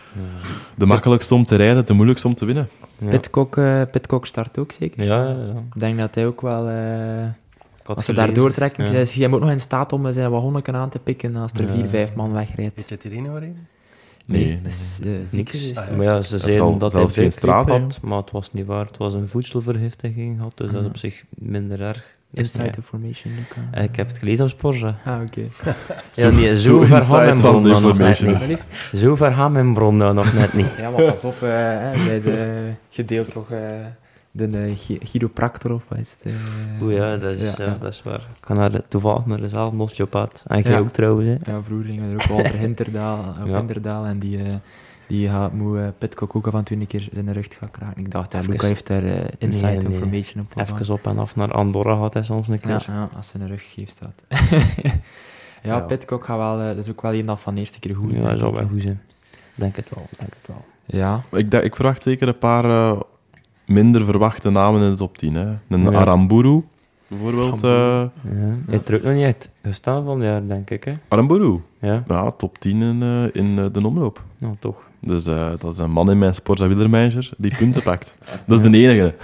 De makkelijkste om te rijden, de moeilijkste om te winnen. Ja. Pitcock, eh, Pitcock start ook zeker. Ja, ja, ja. Ik denk dat hij ook wel... eh, Als ze gelezen. daar doortrekken, Ja. is hij ook nog in staat om zijn wagonneken aan te pikken als er Ja. vier, vijf man wegrijdt. Weet je het hier nou in? Nee. dat is eh, ziek. Ah, ja. Maar ja, ze zeiden al dat hij geen straat, had, maar het was niet waar. Het was een voedselvergiftiging gehad, dus dat is op zich minder erg. Is Inside niet- information. Luca. Eh, Ik heb het gelezen op Sporza. Ah, oké. [LAUGHS] Ja, nee, zo, zo ver gaan mijn was bron de nog net niet. Zo ver gaan mijn bron nog net niet. Ja, maar pas op, eh, hè, bij de, je deelt toch eh, de eh, chi- chiropractor of wat is het? eh? Oeh ja, dat is, Ja, dat is waar. Ik ga naar, toevallig naar dezelfde osteopaat. En jij Ja. ook trouwens, hè. Ja, vroeger gingen we er ook Walter [LAUGHS] Hinterdaal. Hinterdaal en die, eh, die gaat, moet uh, Pitcock ook af en toe een keer zijn rug gaan kraken. Ik dacht, Even- Luca heeft daar eh, inside Nee, nee. information op. Even op en af naar Andorra gaat hij soms een Ja, keer. ja, als zijn rug scheef staat. [LAUGHS] ja, Ja. Pitcock gaat wel, eh, dat is ook wel een dat van de eerste keer goed Ja, dat denk zou wel goed zijn. Denk het wel, denk het wel. Ja, Ik, ik verwacht zeker een paar eh, minder verwachte namen in de top 10. Hè. Een Ja. Aramburu, bijvoorbeeld. eh Ja. Hij heeft er ook nog niet uit gestaan van het jaar, denk ik, hè. Aramburu, Ja, ja, top 10 in, eh, in eh, de omloop. nou toch. Dus eh, dat is een man in mijn Sporza wielermanager die punten pakt. [LAUGHS] Dat is de enige.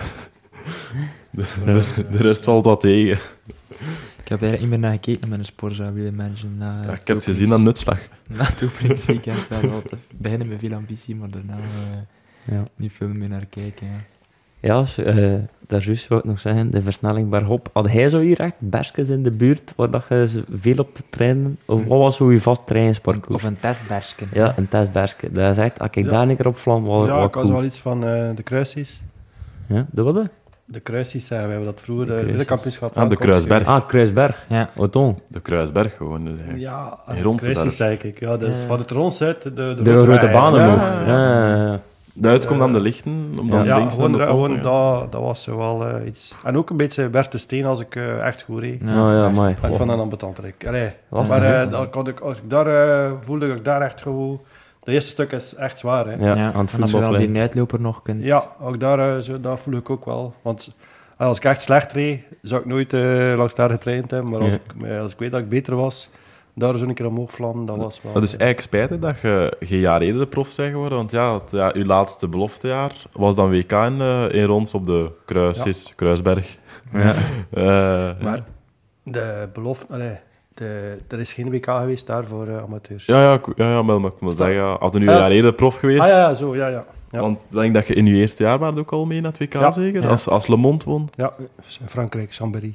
De, [LAUGHS] de, de rest valt wat tegen. ik heb er niet meer naar gekeken met een Sporza manager. Na, Ja, ik heb het gezien aan Nutslag. [LAUGHS] Na het wat beginnen met veel ambitie, maar daarna eh, Ja. niet veel meer naar kijken. Ja. Ja, s- eh, daar juist wou ik nog zeggen, de versnelling bergop. Had hij zo hier echt berskes in de buurt, waar dat je ze veel op trainen? Of wat was zo je vast trainingsparcours? Of een testbersken. Ja, een testberske. Dat is echt, als ik Ja. daar een keer op vlam, was ja, ik was wel iets van eh, de kruisjes. Ja, de wat? De kruisjes, eh, we hebben dat vroeger, De de wielerkampioenschap. Ah, de Kruisberg. Ah, Kruisberg. Ja. Oton. De Kruisberg gewoon. Dus. Ja, In de kruisjes zeg ik. Ja, dat is Ja. van het rons uit, de, de, De grote wei. banen ja. ja, ja. De uitkomt aan de lichten, om dan Ja, links naar gewoon, de top gewoon gaan. dat, dat was zo wel eh, iets. En ook een beetje Bert de Steen als ik eh, echt goed reed. Ja. Ja, ja, ik vond dat een ambetant rek. Allee, Was maar eh, dat kon ik, als ik daar eh, voelde ik daar echt gewoon... De eerste stuk is echt zwaar, hè. Ja, Ja, aan het en als je dan voetbalplein. die uitloper nog kunt... Ja, ook daar, eh, zo, dat voel ik ook wel. Want eh, als ik echt slecht reed, zou ik nooit eh, langs daar getraind hebben. Maar als, Ja. ik, eh, als ik weet dat ik beter was, daar zo een keer omhoog vlammen, dat was wel... Dat is eh, eigenlijk spijtig dat je geen jaar eerder de prof bent geworden. Want ja, het, ja, uw laatste beloftejaar was dan WK in, in Rons op de Kruis, Kruisberg. Ja. [LAUGHS] Eh, Maar de belofte... Allee, de, er is geen WK geweest daar voor amateurs. ja, ja, ja, ja, maar maar ik moet zeggen, had nu een Ja. jaar eerder prof geweest, Ah ja, ja, zo, ja, ja. Ja, want ik denk dat je in je eerste jaar waren ook al mee naar het WK, Ja. zeker? Ja. Als, als Le Monde won. ja Frankrijk, Chambéry.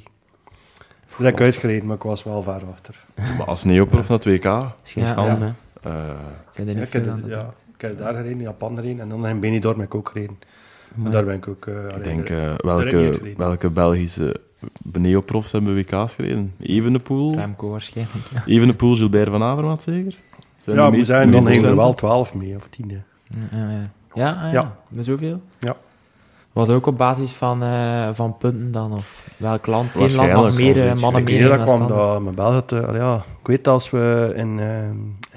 Daar heb ik uitgereden, maar ik was wel ver achter. [LAUGHS] Maar als neoprof naar het WK... Is geen Ja, schande, ja. hè. eh, Zijn er Ja, niet ik, heb veel het- aan ja, dat ik heb daar gereden, in Japan gereden en dan in Benidorm heb ik ook gereden. En Maar- daar ben ik ook... eh, allee, ik denk, er- eh, welke, welke Belgische neoprofs hebben WK's gereden? Evenepoel. Remco waarschijnlijk, ja. Evenepoel, Gilbert van Avermaet zeker? Zijn Ja, meest- zijn, dan hingen er wel 12 mee, of 10. hè. Ja, ja. Ja, ah, ja. Ja. Met zoveel? Ja. Was het ook op basis van, eh, van punten dan? Of welk land? Eén land mag meer of eh, mannen Ik meer dat dan kwam dat mijn België... ja, ik weet als we in, eh,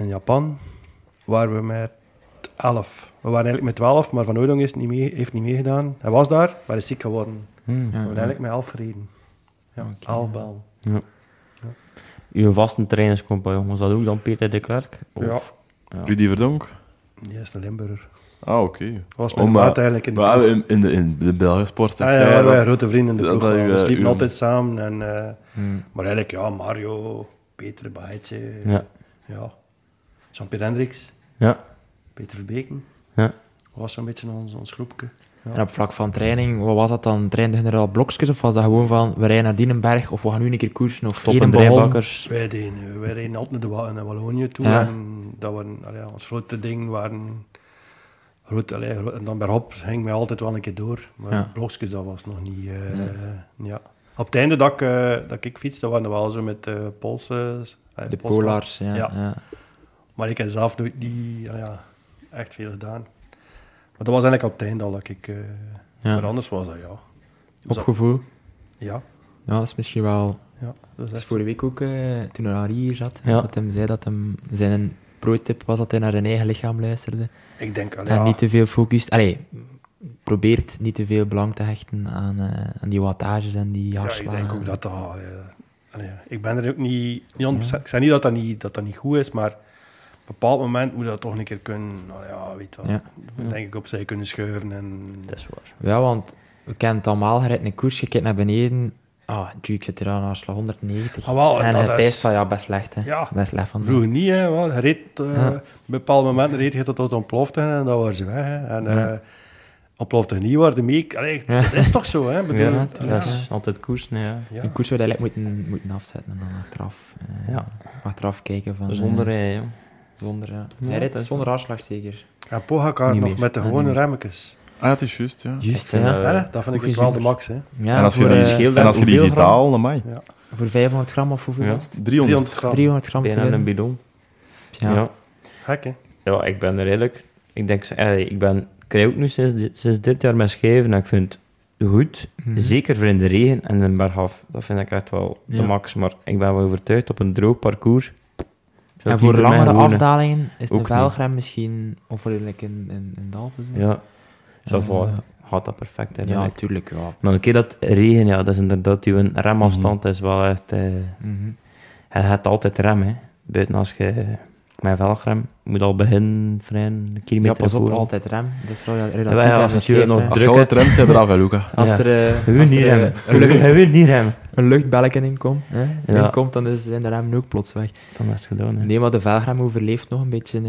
in Japan waren we met 11. We waren eigenlijk met 12, maar Van Oudong is niet mee, heeft niet meegedaan. Hij was daar, maar is ziek geworden. Hm. We Ja, ja. eigenlijk met 11 gereden. Ja, Oké. 11 Belgen. Uw vaste was dat ook dan Peter de Klerk? Of- Ja, ja. Rudy Verdonk? die is een Limburger. Ah, oké. Dat was Oh, mijn maar- maat eigenlijk in de Maar in, in de, in de Belgische sport... Ah, ja, ja, wij grote vrienden in de ploeg. we sliepen uw- altijd samen. En, eh, Hmm. maar eigenlijk, ja, Mario, Peter Baetje, Ja. ja. Jean-Pierre Hendricks, Ja. Peter Verbeken. Ja. Dat was zo'n beetje ons, ons groepje. En op vlak van training, wat was dat dan? Trainde je er al blokjes of was dat gewoon van, we rijden naar Dienenberg of we gaan nu een keer koersen of Top en drijbakkers. Wij deden, wij reden altijd de, naar Wallonië toe. Ja. En dat waren, allee, ons grote ding waren... Groot, allee, en dan bergop ging mij altijd wel een keer door. Maar Ja. blokjes, dat was nog niet... eh, ja. Op het einde dat ik, eh, dat ik fietste, waren we wel zo met eh Poolse... eh, De Polars, ja. Ja. ja. Maar ik heb zelf nooit niet, ah ja, echt veel gedaan. Maar dat was eigenlijk op het einde al dat ik... eh, Ja. Maar anders was dat, ja. Op gevoel. Ja, Ja, dat is misschien wel... ja. Dat is Dat is echt vorige week ook, eh, toen Henri hier zat, Ja. dat hij zei dat hem, zijn pro-tip was dat hij naar zijn eigen lichaam luisterde. Ik denk, allee, En ja, niet te veel focust... Allee, probeert niet te veel belang te hechten aan, eh, aan die wattages en die Ja, ik hartslagen. denk ook dat dat... allee, allee, ik ben er ook niet... niet 100%, Ik zeg niet dat dat niet, dat dat niet goed is, maar op een bepaald moment moet dat toch een keer kunnen... allee, ja, weet je wel. Ja. Denk ik opzij kunnen schuiven en... Dat is waar. Ja, want we kennen het allemaal, je rijdt een koers, je kijkt naar beneden Ah, Duke zit hier aan afslag 190. Ah, wel, en dat het is- is van, ja, best slecht, hè. Ja. Best slecht van. Vroeger niet, hè. wel. Je reed, eh, Ja. Op bepaalde momenten reed je tot het ontplofte en dan waren ze weg. Hè. En Ja. eh ontplofte niet, waren mee. Allee, Ja. Dat is toch zo, hè? Bedoel, Ja, ja. dat is altijd koers, nee, ja. Ja. Een koers zou je eigenlijk moeten, moeten afzetten en dan achteraf, eh, Ja. achteraf kijken van... Zonder rij, ja. zonder, ja. Ja, Hij rijdt is zonder afslag zeker. En Pogacar Niet nog meer. met de Ah, gewone remmetjes. Ah, het is juist, ja. Juist, ja. dat- Hè? Dat vind ik dus wel de max, hè. ja en als je voor, die, eh, en als je die ziet amai. voor 500 gram of hoeveel Ja. was het? 300. 300 gram. 300 gram Bijna een bidon. Ja. Ja. Gek, hè? Ja, ik ben er redelijk... Ik denk, eh, ik ben... Ik nu sinds, dit- sinds dit jaar met schijven en ik vind het goed. Mhm. Zeker voor in de regen en een bergaf. Dat vind ik echt wel de Ja. max. Maar ik ben wel overtuigd op een droog parcours. En voor mijn langere afdalingen is de velgrem misschien onverredelijk in, in, in zo. Ja, zo Eh, voor gaat dat perfect Ja, eigenlijk. natuurlijk. Ja. Maar een keer dat regen, ja, dat is inderdaad, uw remafstand is wel echt... eh Mhm. je hebt altijd rem, hè. Buiten als je met velgrem moet al beginnen vrij een Ja, kilometer pas op, voor. altijd rem. Dat is rela- relatief. Ja, ja, en als met je nog hè. Als Druk je zijn eraf, hè, Luca. [LAUGHS] Als Ja. er, eh, Je wil als niet er, eh, remmen. een, lucht, Je wil niet remmen. Een luchtbelletje inkomt, hè, Ja. inkomt, dan is zijn de rem ook plots weg. Dan is het gedaan, hè. Nee, maar de velgrem overleeft nog een beetje eh,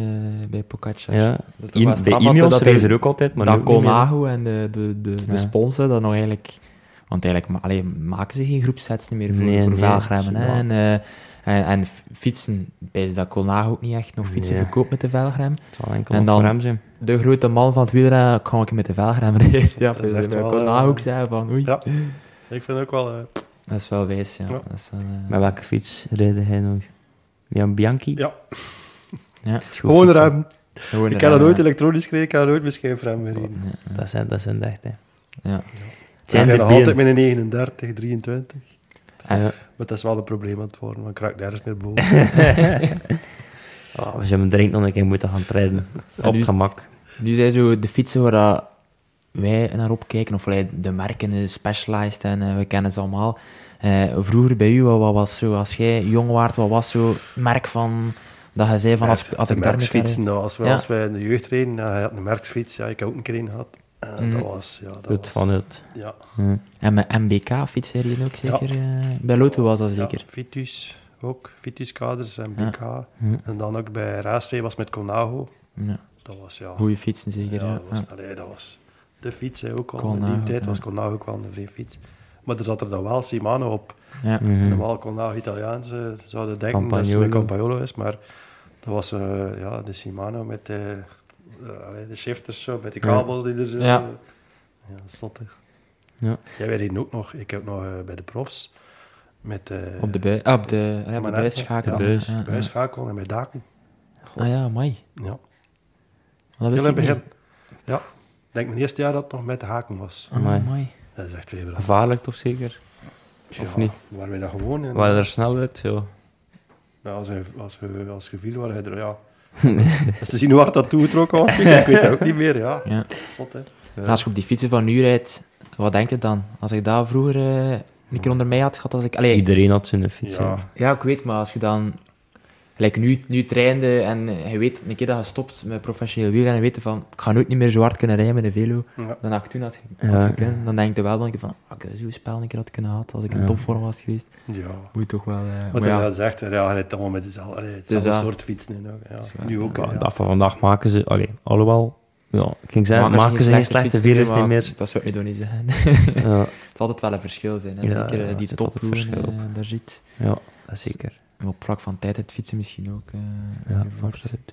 bij Pogacar. Ja. Dat In, de reizen er- er ook altijd, maar dat. Colnago en de, de, de, de Ja. sponsen, dat nog eigenlijk... Want eigenlijk allee, maken ze geen groepsets meer voor, Nee, voor nee, velgremmen. Hè? En, eh, en, en fietsen, bij dat Colnago ook niet echt nog fietsen Nee. verkoopt met de velgrem. Het zal enkel En dan- hem zijn. De grote man van het wielrennen kan ik met de velgrem rijden. Ja, [LAUGHS] Dat is echt bij wel, Colnago eh, ook zei van oei. Ja. Ik vind ook wel... eh, Dat is wel wijs, ja. Ja. Dat is wel, eh, Met welke fiets rijde hij nog? Ja, een Bianchi? ja, ja. Gewoon. Gewoon Ik kan dat nooit elektronisch gereden, ik kan nooit met schijfrem gereden. Dat zijn, dat zijn echt, hè. Ja. Het Ik zijn nog altijd met een 39, 23. Ja. Maar dat is wel een probleem aan het worden, want ik raak nergens meer boven. [LAUGHS] Oh, we zullen dringend nog een keer moeten gaan treden. Op nu- gemak. Nu zijn zo de fietsen waar dat wij naar opkijken, of allee, de merken, de Specialized, en eh, we kennen ze allemaal. Eh, vroeger bij u, wat, wat was zo, als jij jong waart, wat was zo het merk van, dat je zei van, als, als de ik daar dat was wel Ja. als wij in de jeugd reden, ja, hij had een merksfiets, ja, ik heb ook een keer gehad. En Mhm. dat was, ja, dat Het was, van het. ja. Hm. En met MBK fietsen jullie ook zeker? eh, bij Lotto was dat zeker. Ja, Vitus ook, Vitus kaders en BK. Hm. En dan ook bij Raastee was met Colnago. Ja. Dat was, ja, Goeie fietsen zeker, ja, ja. dat, was, Ja. allee, dat was de fiets, hè, ook al. In die tijd was Colnago ook wel een vrije fiets. Maar er zat er dan wel Shimano op. Ja. Mhm. Normaal Colnago Italiaans eh, zouden denken dat het Campagnolo. met Campagnolo is, maar dat was eh, ja, de Shimano met de, eh, de shifters zo, met de kabels die er zo... Ja. Ja. Ja. Ja, wij reden ook nog, ik heb nog eh, bij de profs met eh Op de, bui ah, op de, ja, op de maar buis net, schakelen. ja, Ja, ja, ja. buisschakel en met daken. Ah ja, mooi. Ja. Dat Heel in het begin. Ja. Ik denk mijn eerste jaar dat het nog met de haken was. Ah, Amai. mooi. Dat is echt veel. Gevaarlijk toch zeker? Of niet? Waren wij dat gewoon? En, Waar er snel uit, zo. ja, als, je, als, je, als je viel, waren je er, ja... [LAUGHS] Als te zien hoe hard dat toegetrokken was, ik weet het ook niet meer, ja. Ja. Zot, hè. Als je op die fietsen van nu rijdt, wat denk je dan? Als ik daar vroeger eh, een keer onder mij had gehad, als ik... Allee, Iedereen had zijn fiets. Ja, ik weet, maar als je dan... Gelijk nu, nu trainde en je weet, een keer dat je stopt met professioneel wielrennen en weet van, ik ga nooit niet meer zo hard kunnen rijden met een velo, ja. dan had ik toen had, Ja. had gekund. Dan denk je wel dan van, ah, ik zo'n spel een keer had kunnen gehad, als ik in Ja. topvorm was geweest. ja. Moet je toch wel... eh, Wat maar hij ja, ja. zegt, ja, hij rijdt allemaal met dezelfde, Dus, ja. soort is Ja. waar. Nu ook, Ja, ja. Dat van vandaag maken ze, allee, alhoewel, ja, ik ging zeggen, maken maken, ze geen slechte maar niet meer. Dat zou ik niet doen, zeggen. Ja, [LAUGHS] Het zal altijd wel een verschil zijn. Hè? Ja, Zeker eh, ja, die er verschil eh, daar zit. ja, dat zeker. En op vlak van tijd het fietsen misschien ook. eh, Ja, absoluut.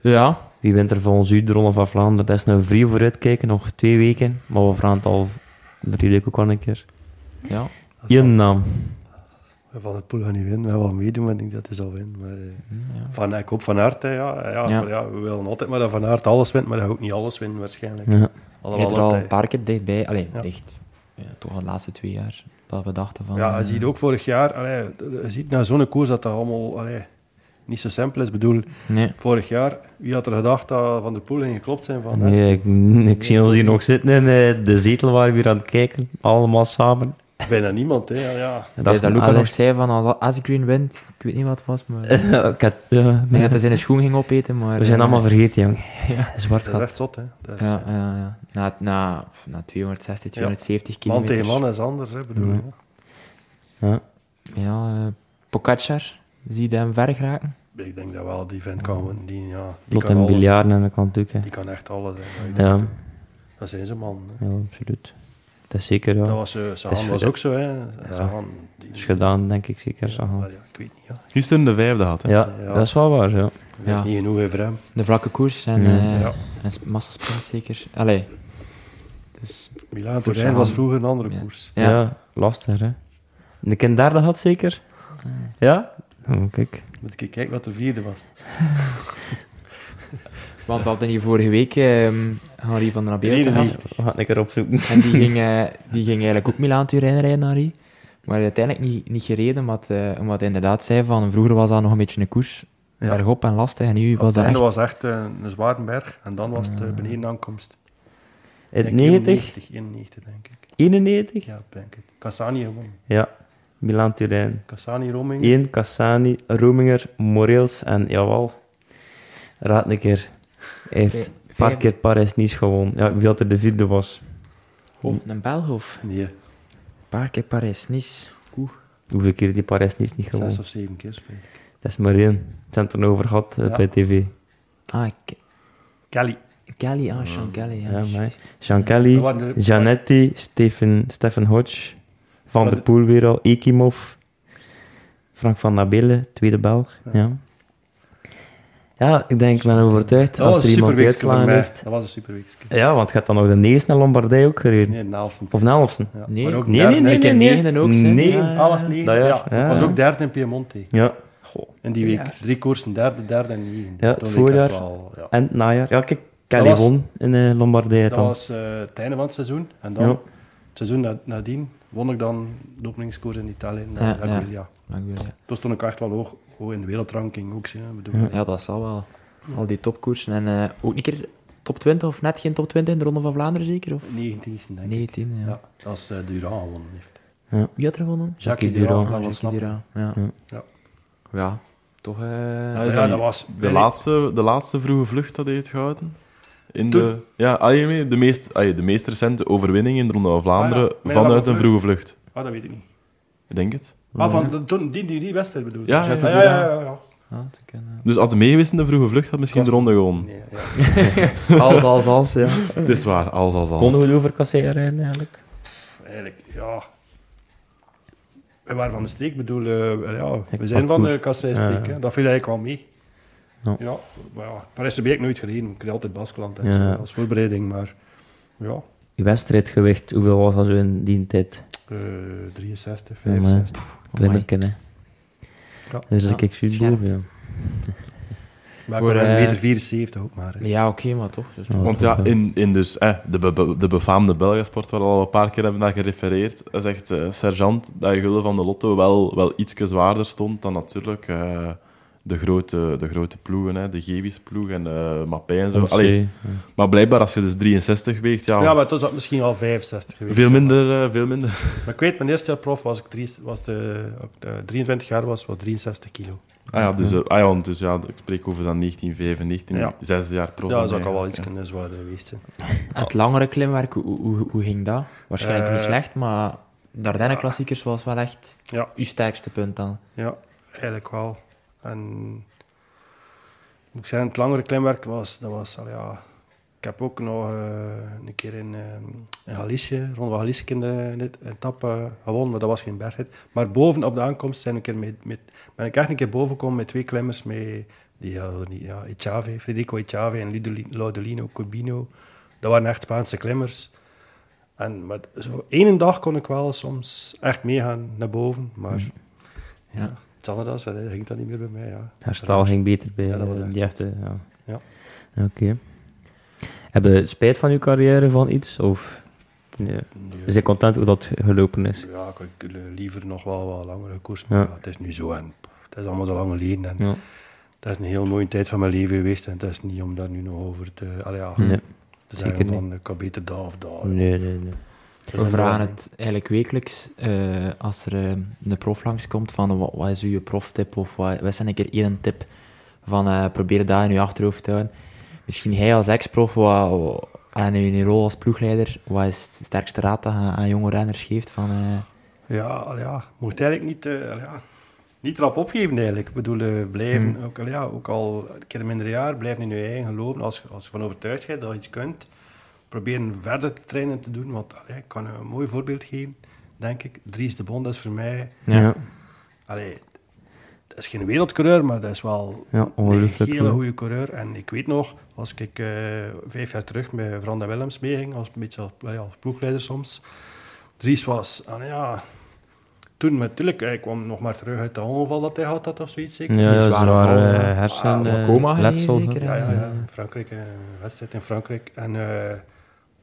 ja, Wie wint er volgens u de Ronde van Vlaanderen? Dat is nou vrij vooruitkijken, nog twee weken. Maar we vragen het al drie weken ook wel een keer. ja. Is Je naam. We van het pool gaan niet winnen, we gaan wel meedoen, maar ik denk dat hij zal winnen. Maar, eh, Hm, ja. van, ik hoop Van Aert, hè, ja, ja, Ja. Maar ja, we willen altijd maar dat Van Aert alles wint, maar dat gaat ook niet alles winnen waarschijnlijk. Ja. Er al dat een hij- paar keer dichtbij. Allee, Ja. dicht. Ja, toch de laatste twee jaar. Dat we dachten van... Ja, je eh, ziet ook vorig jaar, allee, je ziet na zo'n koers dat dat allemaal allee, niet zo simpel is. Ik bedoel, Nee. vorig jaar, wie had er gedacht dat Van der Poel ging geklopt zijn van Nee, ik, ik zie ons hier nog zitten in eh, de zetel waar we hier aan het kijken. Allemaal samen. Bijna niemand, hè. Ja, ja. Ik Dat is dat Luca nog zei van als Asgreen wint, ik weet niet wat het was, maar... [LAUGHS] ik ik had, ja, denk dat hij zijn schoen ging opeten, maar... we zijn allemaal vergeten, jong. [LAUGHS] Zwart Dat is echt zot, hè. Dat is, Ja, ja, ja. Na, na, na 260, 270 Man kilometer. tegen man is anders, hè, bedoel Ja. je. Ja. Ja, eh Pogacar, zie je hem ver geraken? Ik denk dat wel die vent kan. Die, ja, die, Lot kan en aan de kant ook. Hè. die kan echt alles. Hè. Ik Ja, Dat zijn ze man. hè. ja, absoluut. Dat is zeker, ja. Dat was, uh, Sagan is was ook zo, hè. Die, Dat is gedaan, denk ik zeker. ja, ik weet niet, ja. Gisteren de vijfde had, hè. Ja, Ja. dat is wel waar, ja. Dat Ja. is niet genoeg hè, voor hem. De vlakke koers en, Ja. eh Ja. en massasprint zeker. Allee. Dus, Milaan Sagan. was vroeger een andere Ja. koers. ja. Ja, lastig, hè. De kind derde had zeker? Ja? Oh, kijk. Moet ik kijken wat de vierde was. [LAUGHS] Want we hadden hier vorige week ehm Henri van der te gast. We gaan een keer opzoeken. En die ging, eh, die ging eigenlijk ook Milaan Turijn rijden, Henri. Maar uiteindelijk niet, niet gereden, omdat, eh, omdat hij inderdaad zei van vroeger was dat nog een beetje een koers. Ja. Bergop en lastig. En nu was het dat echt... was echt eh, een zware berg. En dan was het uh, beneden aankomst. In Denk 90? 91, 91 denk ik. 91? Ja, denk ik. Cassani gewonnen. Ja. Milan Turijn. Cassani Roming. 1, Cassani, Rominger, Moreels en jawel. Raad een keer. Hij heeft paar keer Parijs-Nice gewonnen. Ja, wie had er de vierde was? Oh, een Belg of Nee, een paar keer Parijs-Nice. Oeh. Hoeveel keer die Parijs-Nice niet zes gewonnen? of zeven keer spelen. Dat is maar één. Het zijn het erover gehad eh, Ja. bij tv. Ah, Ke- Kelly. Kelly. Ah, Sean Kelly. Ja, Ja, maar- Dat Kelly, de- Janetti, Stephen, Stefan Hodge, Van der de- Poel weer al, Ekimov, Frank van Nabele, tweede Belg. Ja. Ja. Ja. ik denk, ik ben overtuigd, Dat als was er een iemand uitslagen heeft... Dat was een superweekske. Ja, want je hebt dan nog de negende naar Lombardij ook gereden. Nee, de elfde. Of de elfde. Ja. Nee. Ook Nee, nee, nee, Ik nee. nee. negende ook, zeg. Nee. Ja. Ah, was negen? Dat Ja, ja. was ook derde in Piemonte. Ja. Goh. In die week. Ja. Drie koersen, derde, derde en negen. Ja, het voorjaar. wel, ja. En het najaar. Ja, kijk, Kelly was- won in eh, Lombardije Dat dan. was eh, het einde van het seizoen. En dan, Ja. het seizoen na- nadien, won ik dan de openingskoers in Italië. in Ja, wil, ja. Toen stond ik echt wel hoog, hoog in de wereldranking ook. Hè, bedoel. Ja. ja, dat zal wel. Al die topkoersen. En eh, ook een keer top 20 of net geen top 20 in de Ronde van Vlaanderen zeker? Of 19 denk ik. 19, ja. Ja, als uh, Durand gewonnen heeft. Wie had er gewonnen? Jackie Durand. Durand. Ah, dat Jackie was Durand. Ja. Ja. Ja. Ja, toch... eh, Ja, is Ja, dat dat was de, laatste, de laatste vroege vlucht dat hij heeft gehouden. In de, ja, ah, de, meest, ah, de meest recente overwinning in de Ronde van Vlaanderen Ah, ja, met vanuit een vroege vlucht. Ah, dat weet ik niet. Ik denk het. Ah, van de, toen, die, die, die wedstrijd bedoel je? Ja, ja, Ah, ja. ja, ja, ja, ja. te kunnen. Dus had hij meegeweest in de vroege vlucht, had misschien de ronde gewonnen. Nee, ja. [LAUGHS] Als, als, als, ja. Het is waar, als, als, als. Konden we over Kassei rijden eigenlijk? Eigenlijk, ja. We waren van de streek, bedoel, eh, ja, Ik we zijn van de Kasseistreek, dat viel eigenlijk wel mee. Ja. Ja, maar ja, Parijs heb ik nooit gereden, ik reed altijd Baskeland en Ja. zo, als voorbereiding, maar ja, wedstrijdgewicht, hoeveel was dat zo in die tijd? eh 63, Ja, maar- 65. Klimmerken, hè. Ja. Dus Ja, ik kijk zoiets boven, ja. Maar Voor, ik ben eh, een meter 74 ook maar. hè. Ja, oké, maar toch. Dus. Want ja, in, in dus, eh, de, be- be- de befaamde Belgasport, waar we al een paar keer hebben naar gerefereerd, zegt eh, Sergeant dat je gulden van de Lotto wel, wel iets zwaarder stond dan natuurlijk eh, de, grote, de grote ploegen, hè, de Gevis ploeg en uh, Mappij en zo. Allee, eh, maar blijkbaar, als je dus 63 weegt, ja, Ja, maar toen was het misschien al 65 geweest. veel, minder, eh, veel minder. [LAUGHS] Maar ik weet, mijn eerste jaar prof was ik drie, was de, ook, eh, 23 jaar was, was 63 kilo. Ah ja, dus, eh, ah, ja, dus, ja, ik spreek over dan 1995, Ja. zesde jaar prof. Ja, dat dan zou ik al wel iets kunnen zwaarder geweest zijn. [LAUGHS] Het langere klimwerk, hoe, hoe, hoe ging dat? Waarschijnlijk niet Eh, slecht, maar de Ardennen klassiekers was wel echt Ja. uw sterkste punt dan. Ja, eigenlijk wel. En ik het langere klimwerk was, dat was al ja. Ik heb ook nog eh, een keer in, uh, Galicië, rond van Galicië in de, de etappe gewonnen, maar dat was geen bergrit. Maar boven op de aankomst zijn een keer met, met, ben ik echt een keer boven gekomen met twee klimmers, met, die niet, ja, Echave, Federico Echave en Ludoli- Laudolino Corbino. Dat waren echt Spaanse klimmers. En maar zo één dag kon ik wel soms echt meegaan naar boven, maar. Ja. Hetzelfde dat ging dat niet meer bij mij, ja. Herstel ging beter bij Ja, dat was eh, echt ja. Ja. Oké. Heb je spijt van je carrière van iets? Of nee. Je content hoe dat gelopen is? Ja, ik had liever nog wel wat langere koers, maar Ja. ja, het is nu zo en het is allemaal zo lang geleden. En Ja. Dat is een heel mooie tijd van mijn leven geweest en het is niet om daar nu nog over te, allee, ja, Nee. te zeker zeggen van ik kan beter daar of daar. Nee, nee, nee. We vragen het eigenlijk wekelijks eh, als er eh, een prof langskomt van wat, wat is uw proftip of wat, wat is een keer één tip van eh, probeer dat in je achterhoofd te houden. misschien hij als ex-prof, wat, en in je rol als ploegleider, wat is het sterkste raad dat je aan jonge renners geeft? Van, Ja, al ja, moet eigenlijk niet, al ja, niet erop opgeven eigenlijk. Ik bedoel, blijven, ook, al ja, ook al een keer minder jaar, blijf in je eigen geloven. Als, als je van overtuigd bent dat je iets kunt, proberen verder te trainen en te doen. Want allee, ik kan een mooi voorbeeld geven, denk ik. Dries de Bond dat is voor mij... ja. Allee, dat is geen wereldcoureur, maar dat is wel Ja, een hele goed. goede coureur. En ik weet nog, als ik eh, vijf jaar terug met Vranda Willems meeging, als, een beetje als, ploegleider soms. Dries was, ah, ja, toen natuurlijk, hij kwam nog maar terug uit de ongeval dat hij had, had of zoiets zeker. Ja, ja, eh, hersen, Ah, eh, coma gelegen letsel. zeker, Ja, ja, ja. Frankrijk, eh, een wedstrijd in Frankrijk. En, eh,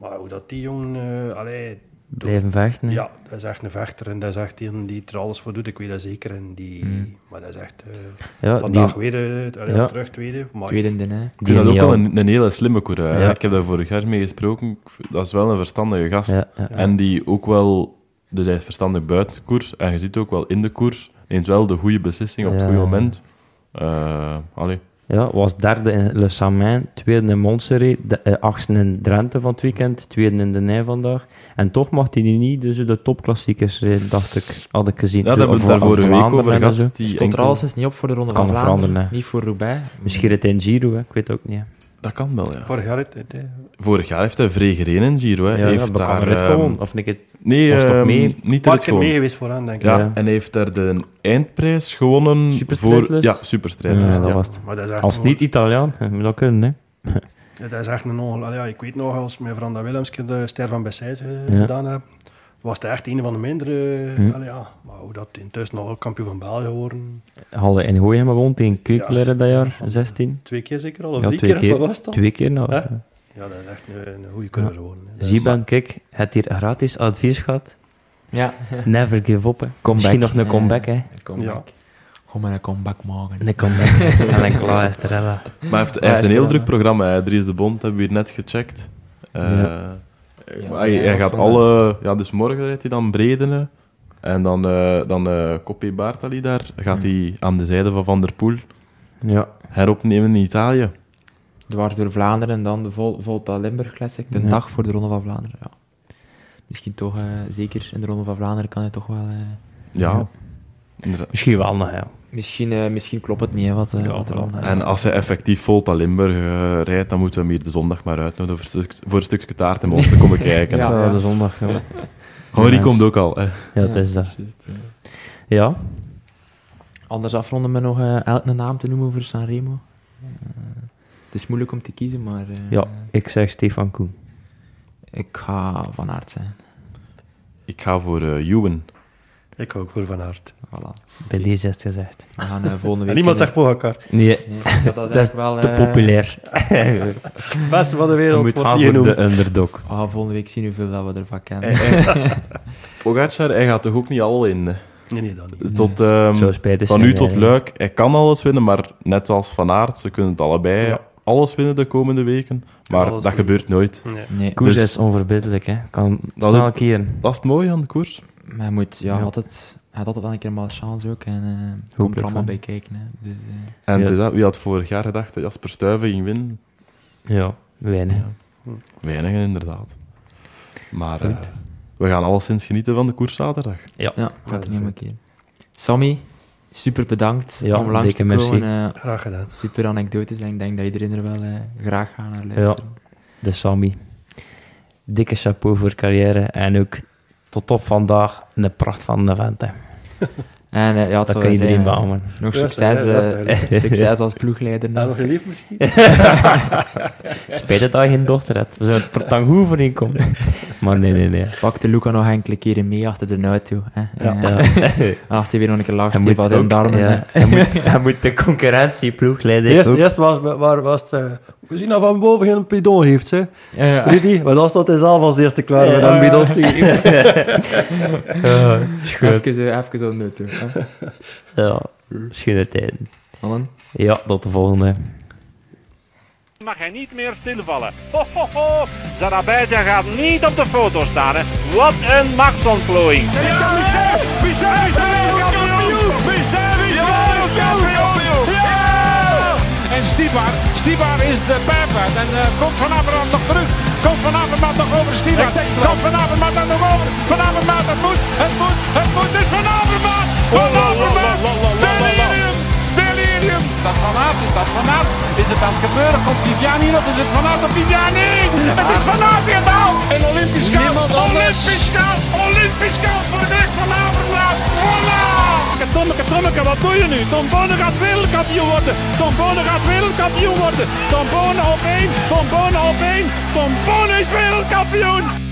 maar hoe dat die jongen, eh allee, Blijven vechten. hè. ja, dat is echt een vechter en dat is echt een die er alles voor doet, ik weet dat zeker. En die, Mm. Maar dat is echt, eh, Ja, vandaag die- weer, eh, allee, Ja. terug tweede. Maar Tweede in de, hè. Ik die vind dat ook wel al- een, een hele slimme coureur. Ja. Ik heb daar vorig jaar mee gesproken. Dat is wel een verstandige gast. Ja, ja. En die ook wel... Dus hij is verstandig buiten de koers. En je ziet ook wel in de koers. Neemt wel de goede beslissing op het goede moment. Eh allee. Ja, was derde in Le Samin, tweede in Montserrat, de, eh, achtste in Drenthe van het weekend, tweede in de Nij vandaag. En toch mag hij niet dus de topklassiekers rijden, dacht ik, had ik gezien. Ja, daar hebben we daar vorige week over gehad. Die Stond er enkel- alleszins niet op voor de Ronde Kan van Vlaanderen, niet voor Roubaix. Misschien het in Giro, hè. ik weet ook niet. Dat kan wel, ja. vorig jaar, het, het, eh, Vorig jaar heeft hij vrij gereden in Giro. Hè. Ja, Hij heeft dat kan daar, eruit ehm, gewoon. Of niet het... Nee, Was ehm, mee? niet het gewoon. mee geweest vooraan, denk ik. Ja, Ja. en hij heeft daar de eindprijs gewonnen voor... Superstrijdlust? Ja, superstrijdlust. Ja, dat ja. was het. Maar dat is echt Als een- niet Italiaan, hè, [LAUGHS] moet dat kunnen, hè. Ja, dat is echt een ongeluk. Ja, ik weet nog, als met Vranda Willems de Ster van Bessèges eh, Ja. gedaan heb, was het echt een van de mindere. Hm. allee, ja. Maar hoe dat intussen al kampioen van België geworden, Hadden in Gooien gewoond in Keukenleren dat jaar, 16. twee keer zeker al, of Ja, drie twee keer, keer. of wat was dan? Twee keer nou. Hè? Ja. Ja, dat is echt een, een goede geworden. hè. Dat is- Ziban, kijk, het hier gratis advies gehad. Ja, Never give up, hè. Comeback. Misschien nog een Ja. comeback, hè. een comeback. Gewoon een comeback maken. Een comeback. [LAUGHS] en een klaar Estrella. Maar hij heeft, hij Ja, heeft een heel druk programma. Hè. Dries de Bond hebben we hier net gecheckt. Eh, Ja. eh, Ja, hij, gaat alle... Ja, dus morgen rijdt hij dan Bredene. En dan, eh dan eh Coppe Bartali daar. Gaat hij aan de zijde van Van der Poel Ja. heropnemen in Italië. Dwars door Vlaanderen en dan de Vol Volta Limburg Classic, de Ja. dag voor de Ronde van Vlaanderen. Ja. Misschien toch, eh, zeker in de Ronde van Vlaanderen kan hij toch wel... eh, Ja. Misschien wel nog, ja. Misschien, eh, misschien klopt het niet, hè, wat, eh, Ja, wat er wel. dan... En als hij effectief Volta Limburg eh, rijdt, dan moeten we hem hier de zondag maar uitnodigen voor, een stuk- voor een stukje taart en ons te komen [LAUGHS] kijken. Ja, Ja, de zondag, ja. [LAUGHS] Komt ook al. Hè. Ja, het is dat. juist, eh. Ja, Anders afronden we nog eh, elk een naam te noemen voor Sanremo. Eh, het is moeilijk om te kiezen, maar eh, ja, ik zeg Stefan Koen. ik ga Van Aert zijn. Ik ga voor eh Ewan. Ik ook voor Van Aert. Voilà. Bij deze is het gezegd. We gaan eh, volgende week... En niemand zegt Pogacar. Nee, Nee, dat, dat is [LAUGHS] dat is eigenlijk wel... te eh, populair. Het beste van de wereld moet wordt gaan voor genoemd. de underdog. We gaan volgende week zien hoeveel dat we ervan kennen. [LAUGHS] Pogacar, hij gaat toch ook niet al in. Nee, nee, dat niet. Tot, ehm, Zo spijtig van nu tot wij. Luik. Hij kan alles winnen, maar net als Van Aert, ze kunnen het allebei Ja. alles winnen de komende weken. Maar alles dat winnen. gebeurt nooit. Nee. Nee, Koers Dus- is onverbiddelijk, hè. Kan Dat snel is- keren. Dat is het mooie aan de koers. Maar je moet ja, Ja. altijd... Hij had altijd wel een keer een chance ook. En eh komt er allemaal bij kijken. Hè. Dus, eh, En Ja. dat- wie had vorig jaar gedacht dat Jasper Stuyven ging winnen? Ja, weinig. Weinigen, inderdaad. Maar eh, we gaan alleszins genieten van de koers zaterdag. ja, gaat dat er niet goed. keer. Sammy, super bedankt Ja, om langs te komen. Graag gedaan. super anekdotes en ik denk dat iedereen er wel graag gaat naar luisteren. De Sammy. Dikke chapeau voor carrière. En ook tot op vandaag een pracht van de vent, hè. [LAUGHS] En eh, ja, het Dat kan iedereen eh, beamen. Nog Ja, succes, eh, [LAUGHS] [LAUGHS] succes als ploegleider. Ja, nog. lief misschien? Spijt het dat je geen dochter hebt. We zouden het per goed voor inkomen. Maar nee, nee, nee. Pak de Luca nog enkele keren mee achter de auto. Hè. Ja. Eh, Ja. Als hij weer nog een keer langs ook- darmen. ja, hij, moet, hij moet de concurrentieploeg leiden. Eerst, eerst was, waar was het... eh, we zien dat van boven geen bidon heeft, hè. Ja, ja. Rudy, maar stond hij zelf als eerste klaar met een bidon te geven. Ja, goed. Even, eh, even zo auto. Hè. Ja, schöne tijden. Allen? Ja, tot de volgende. mag hij niet meer stilvallen. Ho, ho, ho. Zarabijtja gaat niet op de foto staan. Hè. Wat een machtsontplooiing. En Stibar, Stibar is de pervert. En eh, komt Van Avermaat nog terug. Komt Van Avermaat nog over Stibar. Komt Van Avermaat dan nog over. Van Avermaat, het moet, het moet, het moet. Het is Van Avermaat. Van Avermaat. Dat Van Aert, is dat Van Aert? Is het aan het gebeuren? Komt Viviani nog? Is het Van Aert of Viviani? Het is Van Aert haalt! En Olympisch goud. Anders. Olympisch goud. Olympisch goud voor de weg van Avermaat. Voilà. Tommeke, Tommeke, wat doe je nu? Tom Bonne gaat wereldkampioen worden. Tom Bonne gaat wereldkampioen worden. Tom Bonne op één. Tom Bonne op één. Tom Bonne is wereldkampioen.